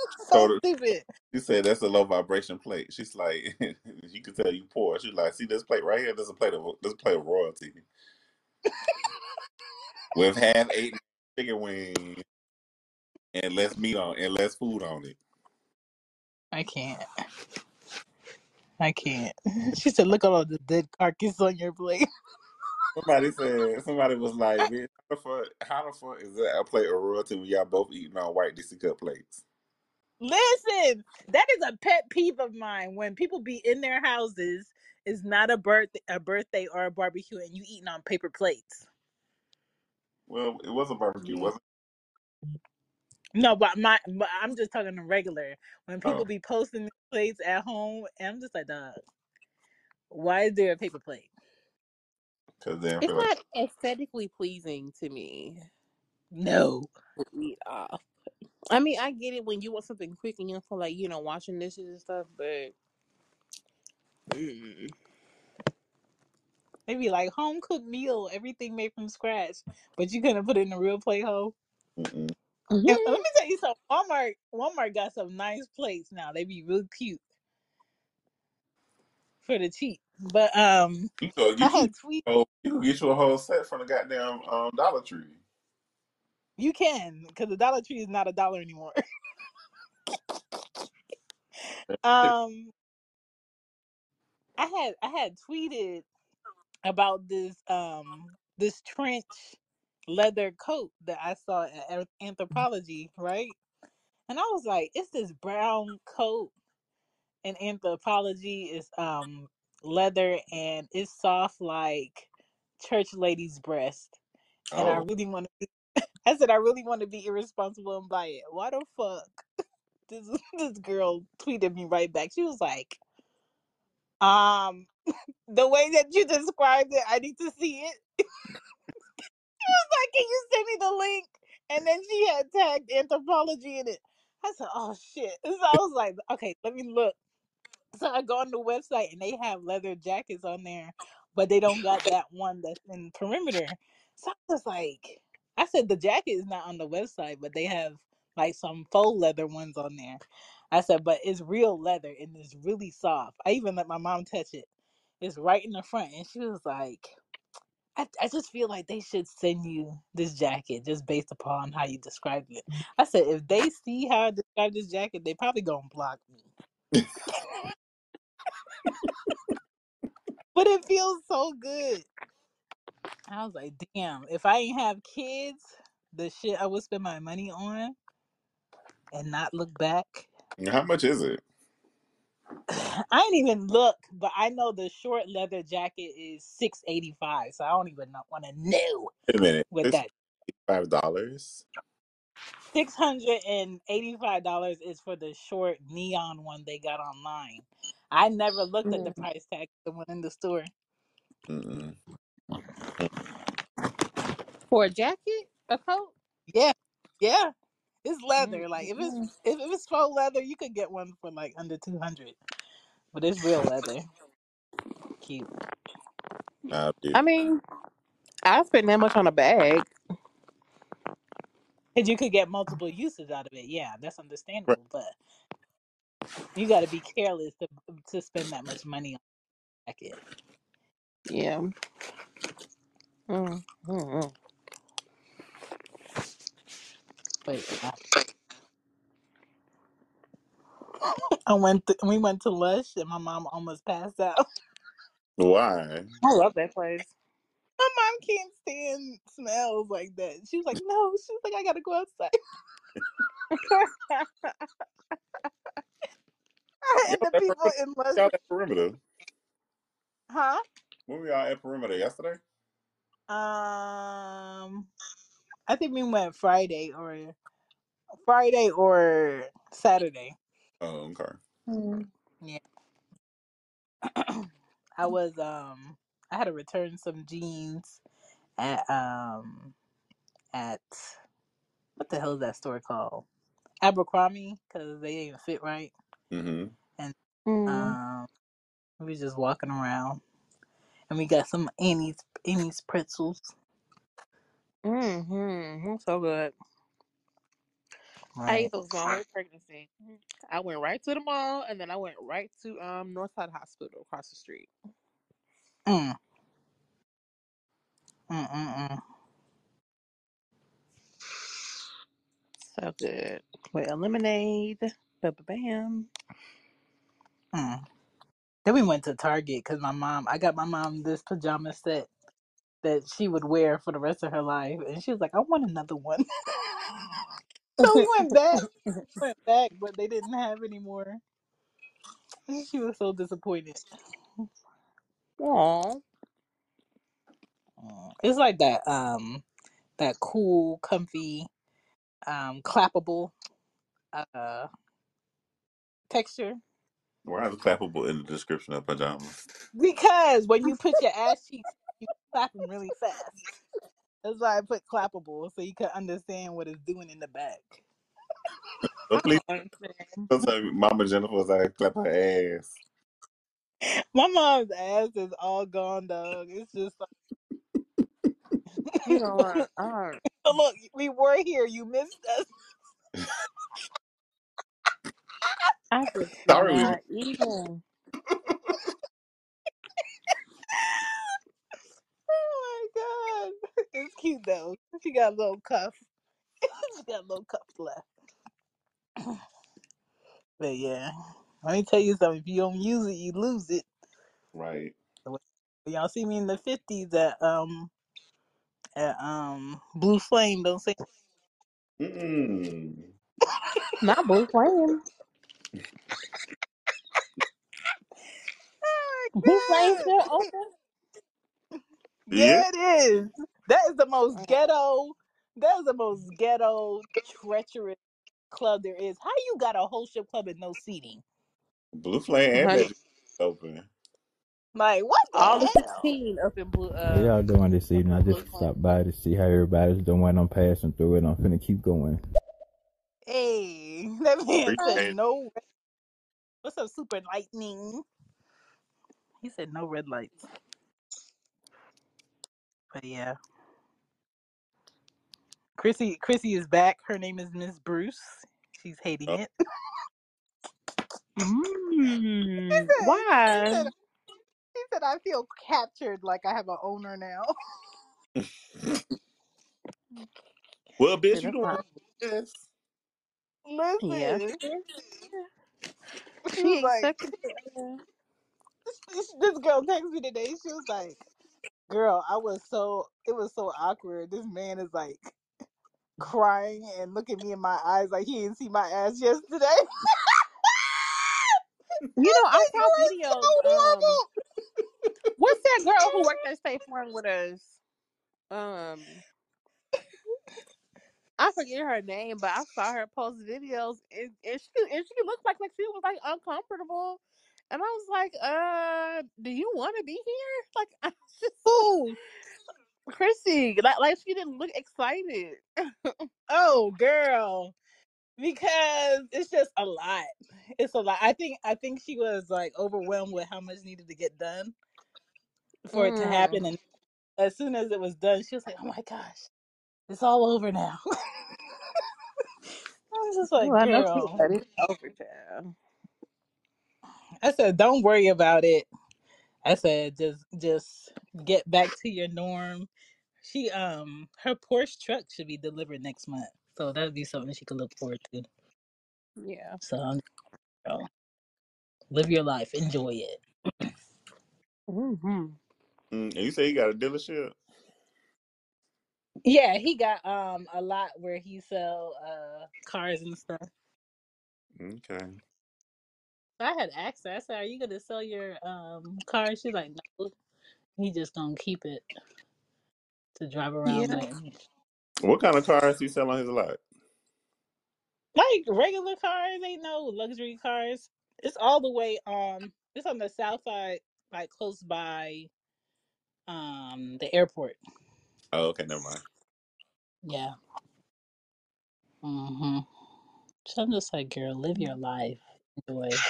S1: so
S2: Told her,
S1: stupid.
S2: she said that's a low vibration plate. She's like, you can tell you poor. She's like, see this plate right here. This is a plate of this is a plate of royalty with half eaten chicken wings and less meat on and less food on it.
S1: I can't. I can't. She said, "Look at all the dead carcass on your plate."
S2: Somebody said somebody was like, "Bitch, how the fuck? How the fuck is that a plate of royalty when y'all both eating on white DC cup plates?"
S1: Listen, that is a pet peeve of mine when people be in their houses. It's not a birthday, a birthday or a barbecue, and you eating on paper plates.
S2: Well, it was a barbecue, wasn't
S1: No, but my, but I'm just talking to regular. When people
S2: Oh,
S1: be posting their plates at home, and I'm just like, dog, why is there a paper plate?
S2: because they don't
S3: It's
S2: feel like
S3: not aesthetically pleasing to me
S1: No.
S3: eat off. I mean, I get it when you want something quick and you don't feel like you know washing dishes and stuff, but mm.
S1: Maybe like home cooked meal, everything made from scratch, but you couldn't put it in a real plate hoe.
S2: Mm-mm.
S1: And let me tell you something. Walmart, Walmart got some nice plates now. They be real cute for the cheap. But um,
S2: you you
S1: I
S2: can,
S1: had tweet.
S2: oh, you can get you a whole set from the goddamn um, Dollar Tree.
S1: You can because the Dollar Tree is not a dollar anymore. um, I had I had tweeted about this um this trench leather coat that I saw at Anth- Anthropologie, right? And I was like, it's this brown coat in Anthropologie is um leather and it's soft like church lady's breast. And I
S2: Oh,
S1: really want to. I said I really want to be irresponsible and buy it. Why the fuck? This this girl tweeted me right back. She was like, um, the way that you described it, I need to see it. Like, can you send me the link? And then she had tagged Anthropologie in it. I said, oh shit. So I was like, okay, let me look. So I go on the website and they have leather jackets on there but they don't got that one that's in perimeter. So I was like, I said the jacket is not on the website, but they have like some faux leather ones on there. I said, but it's real leather and it's really soft. I even let my mom touch it. It's right in the front, and she was like, I, I just feel like they should send you this jacket just based upon how you described it. Mm-hmm. I said, if they see how I describe this jacket, they probably gonna block me. But it feels so good. I was like, damn, if I ain't have kids, the shit I would spend my money on and not look back.
S2: How much is it?
S1: I ain't even look, but I know the short leather jacket is six eighty five, so I don't even want to know
S2: Wait a minute.
S1: what
S2: It's
S1: that
S2: five dollars.
S1: six hundred and eighty five dollars is for the short neon one they got online. I never looked at the
S3: Mm.
S1: price tag of the one in the store.
S2: Mm-mm.
S3: For a jacket, a coat.
S1: Yeah, yeah, it's leather. Like if it's
S3: mm,
S1: if, if it's faux leather, you could get one for like under two hundred. But it's real leather. Cute.
S2: Nah, dude.
S3: I mean, I spend that much on a bag.
S1: And you could get multiple uses out of it. Yeah, that's
S2: Right.
S1: understandable. But you got to be careless to to spend that much money on a jacket.
S3: Yeah. Mm,
S1: I went. To, we went to Lush, and my mom almost passed out.
S2: Why?
S3: I love that place.
S1: My mom can't stand smells like that. She was like, "No," she was like, "I gotta go outside." and
S2: Y'all
S1: the
S2: at
S1: people
S2: perimeter?
S1: in Lush,
S2: Y'all at perimeter?
S1: huh?
S2: When we all at perimeter yesterday?
S1: Um, I think we went Friday or Friday or Saturday.
S2: Oh, okay.
S3: Mm,
S1: Yeah. I was um I had to return some jeans at um at what the hell is that store called? Abercrombie because they didn't fit right,
S2: Mm-hmm.
S1: and
S3: mm,
S1: um we was just walking around and we got some Annie's Annie's pretzels.
S3: Mm, mm. So good. I
S1: Right.
S3: ate those my whole pregnancy. I went right to the mall, and then I went right to um Northside Hospital across the street.
S1: Mm. Mm. Mm. Mm.
S3: So good. With a lemonade. Ba-ba-bam.
S1: mm. Then we went to Target because my mom. I got my mom this pajama set that she would wear for the rest of her life, and she was like, "I want another one." so we went back. went back, but they didn't have any more. She was so disappointed.
S3: Aw.
S1: Mm. It's like that um that cool, comfy, um clappable uh texture.
S2: Why is clappable in the description of pajamas?
S1: Because when you put your ass cheeks, you clap them really fast. That's why I put clappable so you can understand what it's doing in the back.
S2: So please
S3: don't
S2: don't say uh, Mama Jennifer was like uh, clap her ass.
S1: My mom's ass is all gone, dog. It's just
S3: You
S1: like,
S3: know what? I,
S1: look, we were here. You missed us.
S3: I just
S2: Sorry we
S3: cannot even.
S1: Oh my god, it's cute though. She got a little cuff. she got a little cuff left. But yeah, let me tell you something. If you don't use it, you lose it.
S2: Right.
S1: When y'all see me in the fifties at um at um Blue Flame. Don't say.
S2: Mm-mm.
S3: Not blue flame. Blue flame
S1: Oh
S3: still open?
S2: Yeah.
S1: Yeah, it is. That is the most ghetto. That is the most ghetto, treacherous club there is. How you got a whole strip club and no seating?
S2: Blue Flame and
S3: Honey,
S2: Magic open.
S1: Like what the
S3: all the
S1: hell?
S3: 16 up in blue,
S6: How
S3: uh,
S6: y'all doing this
S3: up
S6: evening? I
S3: in blue
S6: just
S3: flame.
S6: stopped by to see how everybody's doing. I'm passing through it. I'm finna keep going.
S1: Hey, that man said
S2: Appreciate it.
S1: no. What's up, Super Lightning? He said no red lights. But yeah, Chrissy Chrissy is back. Her name is Miss Bruce. She's hating
S2: Oh.
S1: it.
S3: Mm,
S1: said, she
S3: why?
S1: said, she said, I feel captured like I have an owner now.
S2: well, bitch, you
S3: that's
S2: the one.
S3: not.
S2: Yes.
S3: Yeah,
S1: Listen, she
S3: she
S1: was like,
S3: accepted. it.
S1: this, this girl texted me today. She was like, girl, I was so, it was so awkward. This man is like crying and looking me in my eyes like he didn't see my ass yesterday.
S3: You know, I saw
S1: are
S3: videos.
S1: so
S3: Um,
S1: horrible.
S3: what's that girl who worked at State Farm with us? Um, I forget her name, but I saw her post videos, and, and she and she looked like like she was like uncomfortable, and I was like, "Uh, do you want to be here?" Like, I just
S1: Ooh,
S3: Chrissy, like, like she didn't look excited.
S1: oh, girl. Because it's just a lot. It's a lot. I think I think she was like overwhelmed with how much needed to get done for it to
S3: Mm.
S1: happen. And as soon as it was done, she was like, "Oh my gosh, it's all over now." I was just
S3: Well,
S1: like,
S3: I know she was
S1: "Girl,"
S3: ready over time.
S1: I said, "Don't worry about it." I said, "Just just get back to your norm." She um her Porsche truck should be delivered next month, so that'd be something she could look forward to.
S3: Yeah.
S1: So, um, girl, live your life, enjoy it.
S3: hmm
S2: Mm, and you say you got a dealership?
S1: Yeah, he got um a lot where he sell uh cars and stuff.
S2: Okay.
S1: I had asked her, I said, Are you gonna sell your um car? She's like, No, he just gonna keep it to drive around
S3: Yeah.
S1: with.
S2: What kind of cars he sell on his lot?
S1: Like regular cars, ain't no luxury cars. It's all the way um it's on the south side, like close by um the airport.
S2: Oh, okay, never mind.
S1: Yeah. Mm-hmm. So I'm just like, girl, live your life. Enjoy.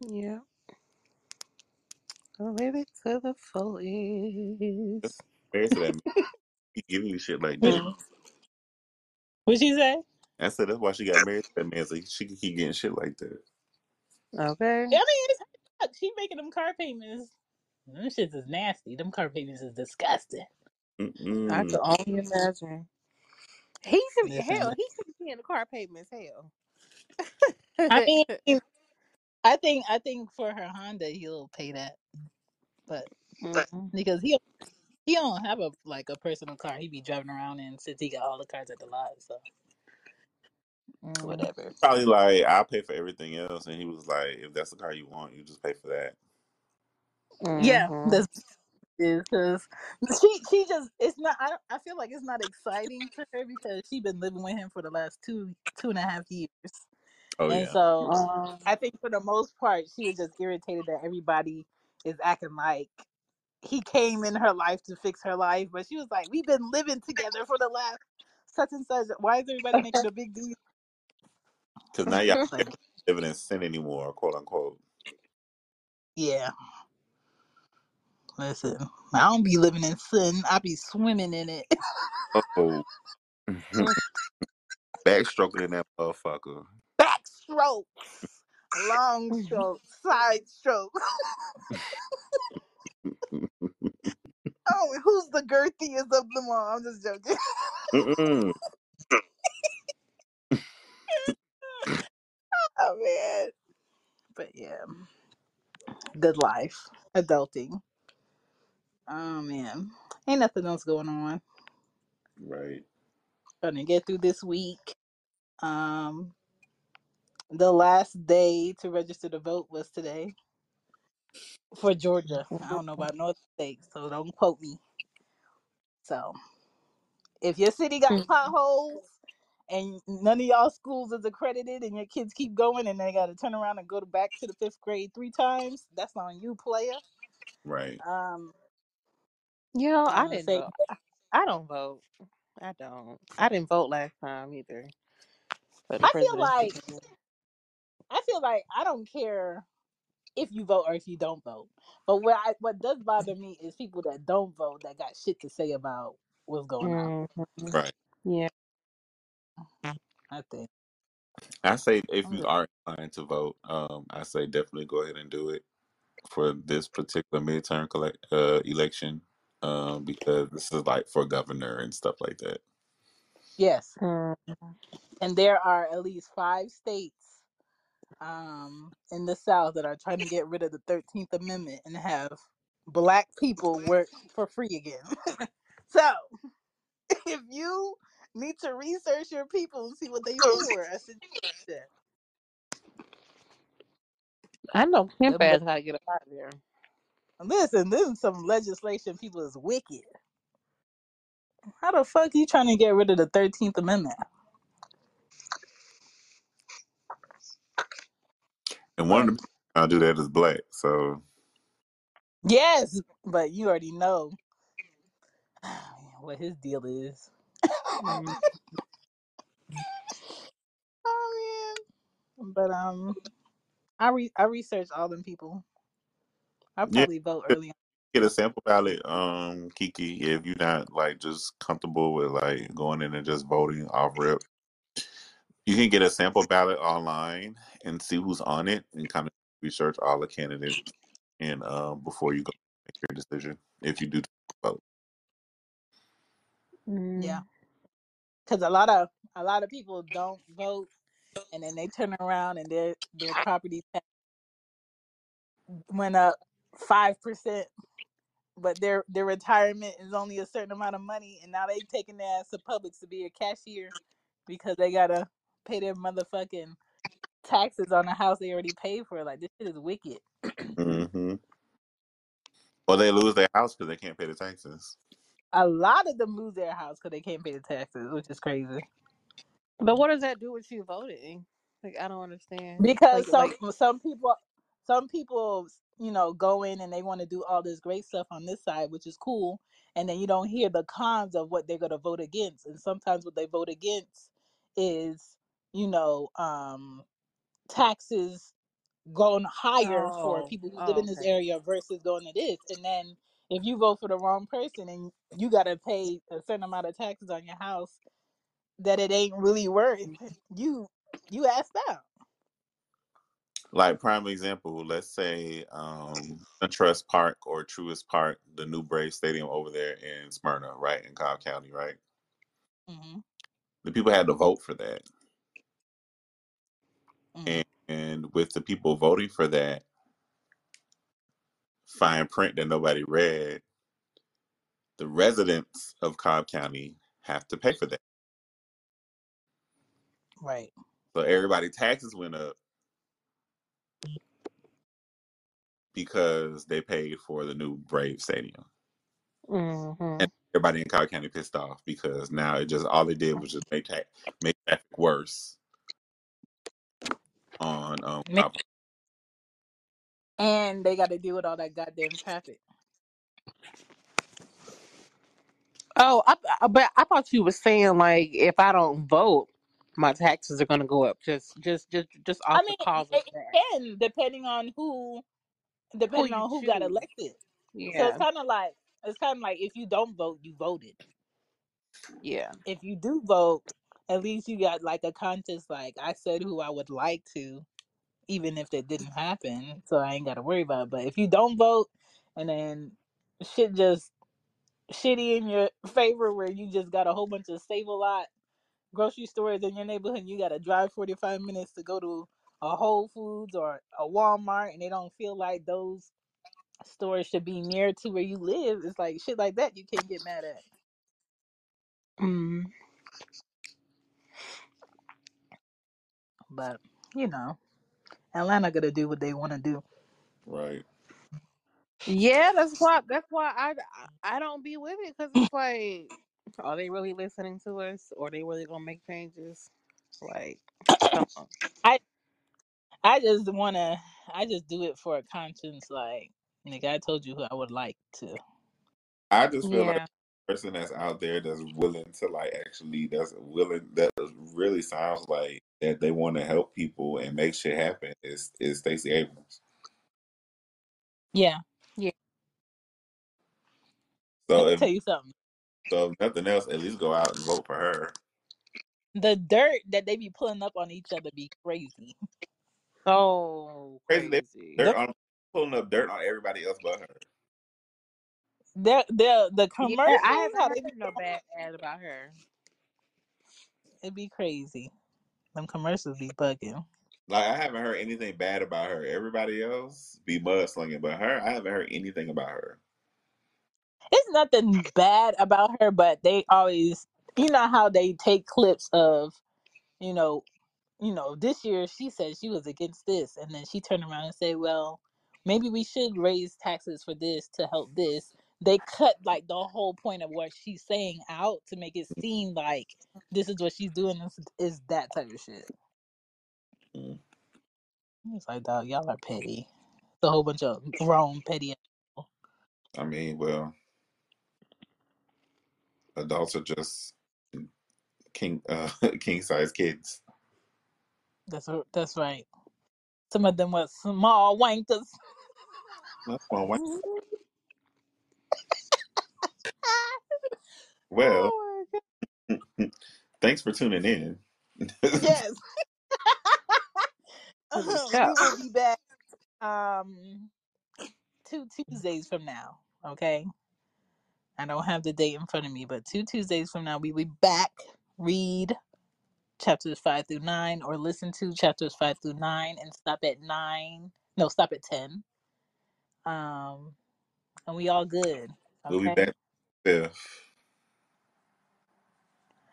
S3: Yeah. Live it to the
S2: That's
S3: fullest.
S2: married to that man. He giving you shit like
S1: What
S2: that.
S3: Mm.
S1: what'd she say?
S2: I said that's why she got married to that man, so she could keep getting shit like that.
S3: Okay.
S1: I mean, it's look, she making them car payments. Them shits is nasty. Them car payments is disgusting.
S3: I
S2: Mm-mm.
S3: could only imagine. He should be
S1: Listen,
S3: hell. He should be paying the car payments. Hell.
S1: I mean, I think I think for her Honda, he'll pay that, but
S3: Mhm.
S1: because he he don't have a like a personal car, he be driving around in since he got all the cars at the lot. So
S3: Mm.
S1: whatever.
S2: Probably like I'll pay for everything else, and he was like, if that's the car you want, you just pay for that.
S1: Yeah,
S3: Mhm.
S1: that's is because she she just it's not. I I feel like it's not exciting to her because she been living with him for the last two two and a half years.
S2: Oh
S1: And
S2: yeah,
S1: so
S3: Um,
S1: I think for the most part, she was just irritated that everybody is acting like he came in her life to fix her life. But she was like, We've been living together for the last such and such. Why is everybody making a big deal?
S2: because now y'all
S1: Like,
S2: living in sin anymore, quote unquote.
S1: yeah, listen, I don't be living in sin. I be swimming in it.
S2: Oh, backstroking in that motherfucker.
S1: Strokes, long strokes, side strokes. Oh, who's the girthiest of them all? I'm just joking.
S2: Mm-mm.
S1: oh man. But yeah, good life, adulting. Oh man, ain't nothing else going on.
S2: Right.
S1: To get through this week. Um, the last day to register to vote was today for Georgia. I don't know about North States, so don't quote me. So if your city got potholes and none of y'all schools is accredited and your kids keep going and they got to turn around and go to back to the fifth grade three times, that's on you, player.
S2: Right.
S1: Um,
S3: you know,
S1: I'm
S3: I
S1: gonna
S3: didn't
S1: say
S3: know. I don't vote. I don't. I didn't vote last time either for the
S1: I feel
S3: presidential.
S1: like I feel like I don't care if you vote or if you don't vote. But what I, what does bother me is people that don't vote that got shit to say about what's going on.
S3: Mm-hmm.
S2: Right.
S3: Yeah.
S1: I think.
S2: I say if
S1: I'm
S2: you
S1: just-
S2: are inclined to vote, um, I say definitely go ahead and do it for this particular midterm collect, uh, election, um, because this is like for governor and stuff like that.
S1: Yes,
S3: Mm.
S1: and there are at least five states um, in the South that are trying to get rid of the Thirteenth Amendment and have black people work for free again. so, if you need to research your people and see what they for, I suggest that.
S3: I know Pimp
S1: Them
S3: ass gotta get up out of there.
S1: Listen, this is some legislation people is wicked. How the fuck you trying to get rid of the Thirteenth Amendment?
S2: And one of the people trying to do that is black. So
S1: yes, but you already know what his deal is.
S3: Mm.
S1: oh man. But um, I re I researched all them people. I
S2: yeah,
S1: probably vote early. on.
S2: get a sample ballot, um, Kiki. If you're not like just comfortable with like going in and just voting off rip, you can get a sample ballot online and see who's on it and kind of research all the candidates and um before you go make your decision if you do vote.
S3: Mm.
S1: Yeah, because a lot of a lot of people don't vote, and then they turn around and their their property tax went up five percent but their their retirement is only a certain amount of money, and now they taking their ass to Publix to be a cashier because they gotta pay their motherfucking taxes on the house they already paid for. Like this shit is wicked.
S2: Mm-hmm. Or they lose their house because they can't pay the taxes.
S1: A lot of them lose their house because they can't pay the taxes, which is crazy.
S3: But what does that do with you voting? Like I don't understand.
S1: Because
S3: Like
S1: some
S3: like
S1: some people some people you know go in and they want to do all this great stuff on this side, which is cool, and then you don't hear the cons of what they're gonna vote against. And sometimes what they vote against is you know um taxes going higher for
S3: oh
S1: people who live
S3: oh
S1: in this
S3: okay.
S1: area versus going to this. And then if you vote for the wrong person and you got to pay a certain amount of taxes on your house that it ain't really worth, you you asked out.
S2: Like prime example, let's say um Trust Park or Truist Park, the new Brave Stadium over there in Smyrna, right in Cobb County, right?
S1: hmm
S2: The people had to vote for that,
S1: hmm
S2: and, and with the people voting for that fine print that nobody read, the residents of Cobb County have to pay for that.
S1: Right.
S2: So everybody taxes went up because they paid for the new Brave Stadium.
S3: Mm-hmm.
S2: And everybody in Cobb County pissed off because now it just all they did was just make ta- make traffic worse on um
S1: Ma-
S2: Cobb.
S1: And they got to deal with all that goddamn traffic.
S3: Oh, I, I but I thought you were saying like if I don't vote, my taxes are gonna go up just just just just
S1: I
S3: off the
S1: mean,
S3: cause of
S1: it, it
S3: that.
S1: can depending on who
S3: Who
S1: depending
S3: you
S1: on who got
S3: choose?
S1: elected. So
S3: Yeah,
S1: it's kind of like it's kind of like if you don't vote, you voted.
S3: yeah.
S1: If you do vote, at least you got like a contest. Like I said, who I would like to, even if that didn't happen. So I ain't got to worry about. It. But if you don't vote, and then shit just shitty in your favor, where you just got a whole bunch of save a lot grocery stores in your neighborhood, and you got to drive forty five minutes to go to a Whole Foods or a Walmart, and they don't feel like those stores should be near to where you live. It's like shit like that you can't get mad at.
S3: Mm.
S1: But you know, Atlanta gonna do what they want to do.
S2: Right.
S3: Yeah, that's why that's why I I don't be with it because it's like, are they really listening to us or they really gonna make changes? Like, come on.
S1: I I just wanna I just do it for a conscience. Like nigga, I told you who I would like to.
S2: I just feel like
S3: Yeah.
S2: The person that's out there that's willing to like actually that's willing that really sounds like that they want to help people and make shit happen is is Stacey Abrams.
S1: Yeah.
S3: Yeah.
S1: Let
S2: So
S1: me
S2: if
S1: tell you something.
S2: so, if nothing else, at least go out and vote for her.
S1: The dirt that they be pulling up on each other be crazy.
S3: So
S2: Crazy, they
S3: crazy.
S2: dirt
S1: The
S2: on pulling up dirt on everybody else but her.
S1: The the, the
S3: Yeah, I haven't heard
S1: they
S3: no bad ad about her.
S1: It'd be crazy. Them commercials be bugging.
S2: Like I haven't heard anything bad about her. Everybody else be mudslinging, but her, I haven't heard anything about her.
S1: It's nothing bad about her, but they always you know how they take clips of, you know, you know, this year she said she was against this, and then she turned around and said, "Well, maybe we should raise taxes for this to help this." They cut like the whole point of what she's saying out to make it seem like this is what she's doing. Is, is that type of shit?
S2: Mm.
S1: It's like, dog, y'all are petty. It's a whole bunch of grown petty. people.
S2: I mean, well, adults are just king uh, king size kids.
S1: That's that's right. Some of them were small wankers.
S2: That's one way. Well,
S1: oh my
S2: thanks for tuning in.
S1: Yes,
S3: To the
S1: we will be back. Um, two Tuesdays from now. Okay, I don't have the date in front of me, but two Tuesdays from now we will be back. Read chapters five through nine, or listen to chapters five through nine, and stop at nine. No, stop at ten. Um, and we all good.
S2: we'll be
S1: Okay.
S2: back fifth.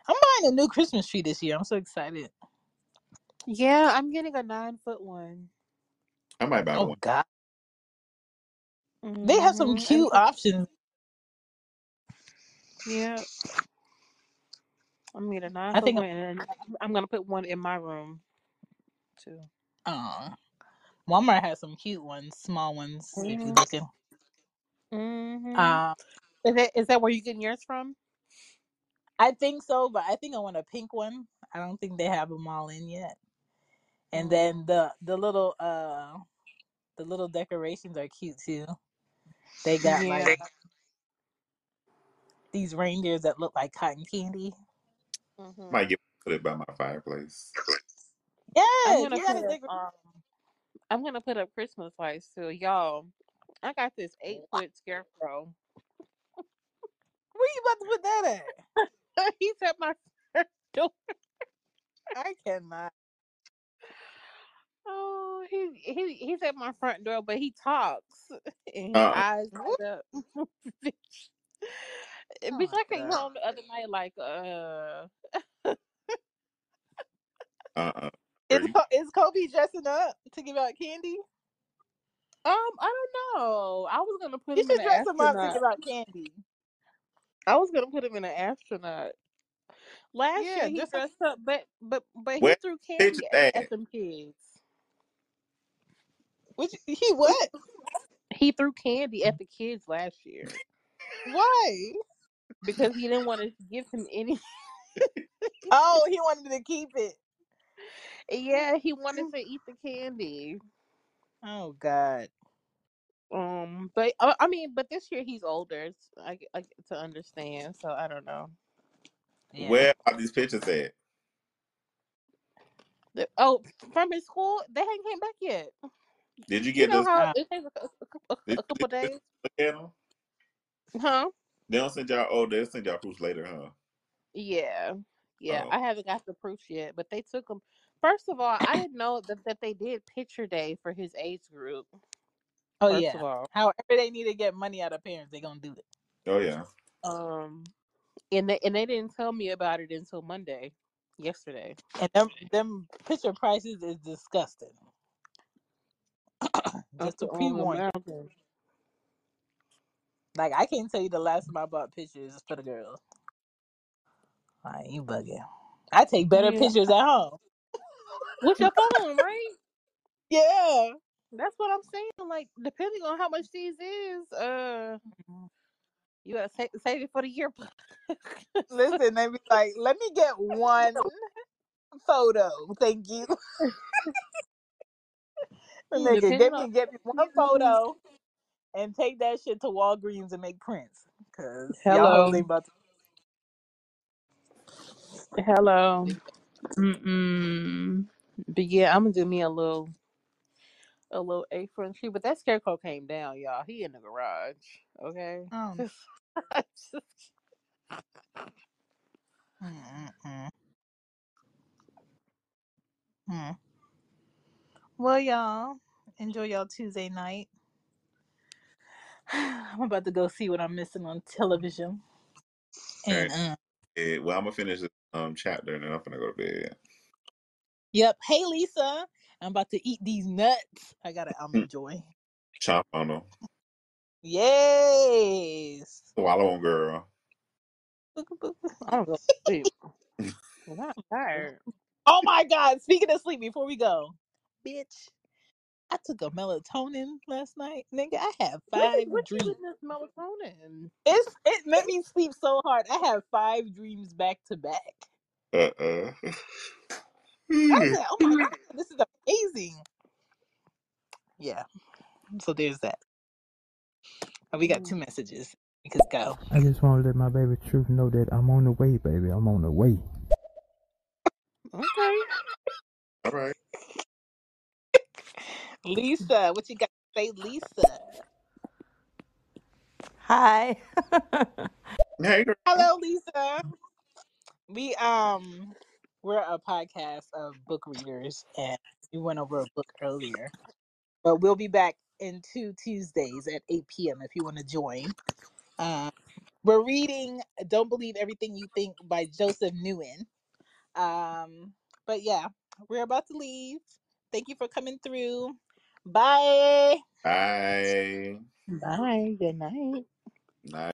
S1: I'm buying a new Christmas tree this year. I'm so excited.
S3: Yeah, I'm getting a nine foot one.
S2: I might buy
S1: Oh
S2: one.
S1: God, they have some
S3: Mm-hmm.
S1: cute options.
S3: Yeah, I'm getting a nine
S1: I
S3: foot
S1: think.
S3: one, and I'm gonna put one in my room too.
S1: Oh, Walmart has some cute ones, small ones. If you're
S3: Mm-hmm.
S1: looking.
S3: Mm-hmm.
S1: Um,
S3: Is that is that where you getting yours from?
S1: I think so, but I think I want a pink one. I don't think they have them all in yet. And then
S3: Mm.
S1: the the little uh the little decorations are cute too. They got
S3: Yeah.
S1: like these reindeers that look like cotton candy.
S3: Mm-hmm.
S2: Might get put it by my fireplace.
S3: I'm
S1: Yes,
S3: gonna
S1: you
S3: put
S1: gotta
S3: up.
S1: decorate.
S3: Um, I'm gonna put up Christmas lights too, y'all. I got this eight foot scarecrow.
S1: Where you about to put that at?
S3: He's at my front door.
S1: I cannot.
S3: Oh, he he he's at my front door, but he talks and his
S2: Uh,
S3: eyes light up. bitch,
S1: Oh
S3: bitch, I came
S1: God.
S3: home the other night like, uh,
S2: uh, uh.
S1: Is
S2: Are
S1: is Kobe dressing up to give out candy?
S3: Um, I don't know. I was gonna put
S1: You
S3: him in
S1: should
S3: an
S1: dress him up to
S3: astronaut.
S1: give candy.
S3: I was gonna put him in an astronaut. Last
S1: Yeah,
S3: year he
S1: just like
S3: dressed up, but but but he
S2: Where
S3: threw
S2: the
S3: candy
S2: pictures
S3: at, at
S2: at?
S3: them kids.
S1: which he what?
S3: He threw candy at the kids last year
S1: Why?
S3: because he didn't want to give him any.
S1: Oh, he wanted to keep it.
S3: yeah, he wanted to eat the candy.
S1: Oh God.
S3: Um, but uh, I mean, but this year he's older. It's, I, get- I get to understand, so I don't know.
S1: Yeah.
S2: Where are these pictures at?
S3: The- oh, from his school, they haven't came back yet.
S2: Did you
S3: You
S2: get
S3: know
S2: this?
S3: how
S1: Uh,
S3: it takes a, a, a,
S2: Did,
S3: a couple
S2: you
S3: days,
S2: look at them?
S3: huh?
S2: They don't send y'all. Oh, they'll send y'all proofs later, huh?
S3: Yeah, yeah.
S2: Oh,
S3: I haven't got the proofs yet, but they took him. First of all, I didn't know that, that they did picture day for his age group.
S1: oh
S3: First
S1: yeah.
S3: of all,
S1: However they need to get money out of parents, They're gonna do it.
S2: oh yeah.
S3: um, and they and they didn't tell me about it until Monday, yesterday.
S1: And them them picture prices is disgusting. Just to
S3: could
S1: pre
S3: only
S1: warn you.
S3: imagine.
S1: Like I can't tell you the last time I bought pictures for the girls. Like you bugging. I take better
S3: Yeah,
S1: pictures at home.
S3: With your phone, right?
S1: Yeah.
S3: That's what I'm saying. Like, depending on how much these is, uh, you gotta save, save it for the year.
S1: Listen, they be like, let me get one photo. Thank you. Nigga,
S3: depending on
S1: me give me one photo and take that shit to Walgreens and make prints. Cause y'all hoes
S3: Hello.
S1: ain't about to
S3: Hello. Mm-mm. But yeah, I'm gonna do me a little a little A front tree. But that scarecrow came down, y'all. He in the garage. Okay.
S1: um mm, mm, mm. Well y'all, enjoy y'all Tuesday night. I'm about to go see what I'm missing on television.
S2: All
S1: And
S2: right.
S1: uh
S2: Eh, well, I'm gonna finish this um chapter and then I'm gonna go to bed.
S1: Yep. Hey Lisa. I'm about to eat these nuts. I got an
S2: Hmm.
S1: almond joy.
S2: Chomp on them.
S1: Yes.
S2: Swallow 'em, girl.
S3: I'm gonna go to sleep. I'm not tired.
S1: Oh my God. Speaking of sleep, before we go, bitch, I took a melatonin last night. Nigga, I had
S3: What is
S1: five
S3: what you
S1: dreams.
S3: with this melatonin?
S1: It's it made me sleep so hard. I had five dreams back to back.
S2: Uh uh.
S1: I said, "Oh my god, this is amazing." Yeah. So there's that. And we got
S3: Mm,
S1: two messages. We could go.
S6: I just want to let my baby Truth know that I'm on the way, baby. I'm on the way.
S3: Okay.
S2: All right.
S1: Lisa, what you got to say, Lisa?
S7: Hi.
S2: Hey, girl.
S1: Hello, Lisa. We um we're a podcast of book readers and we went over a book earlier. But we'll be back in two Tuesdays at 8 p.m. if you want to join. Um, we're reading Don't Believe Everything You Think by Joseph Nguyen. Um, but yeah, we're about to leave. Thank you for coming through. Bye.
S2: Bye.
S3: Bye. Good night.
S2: Night.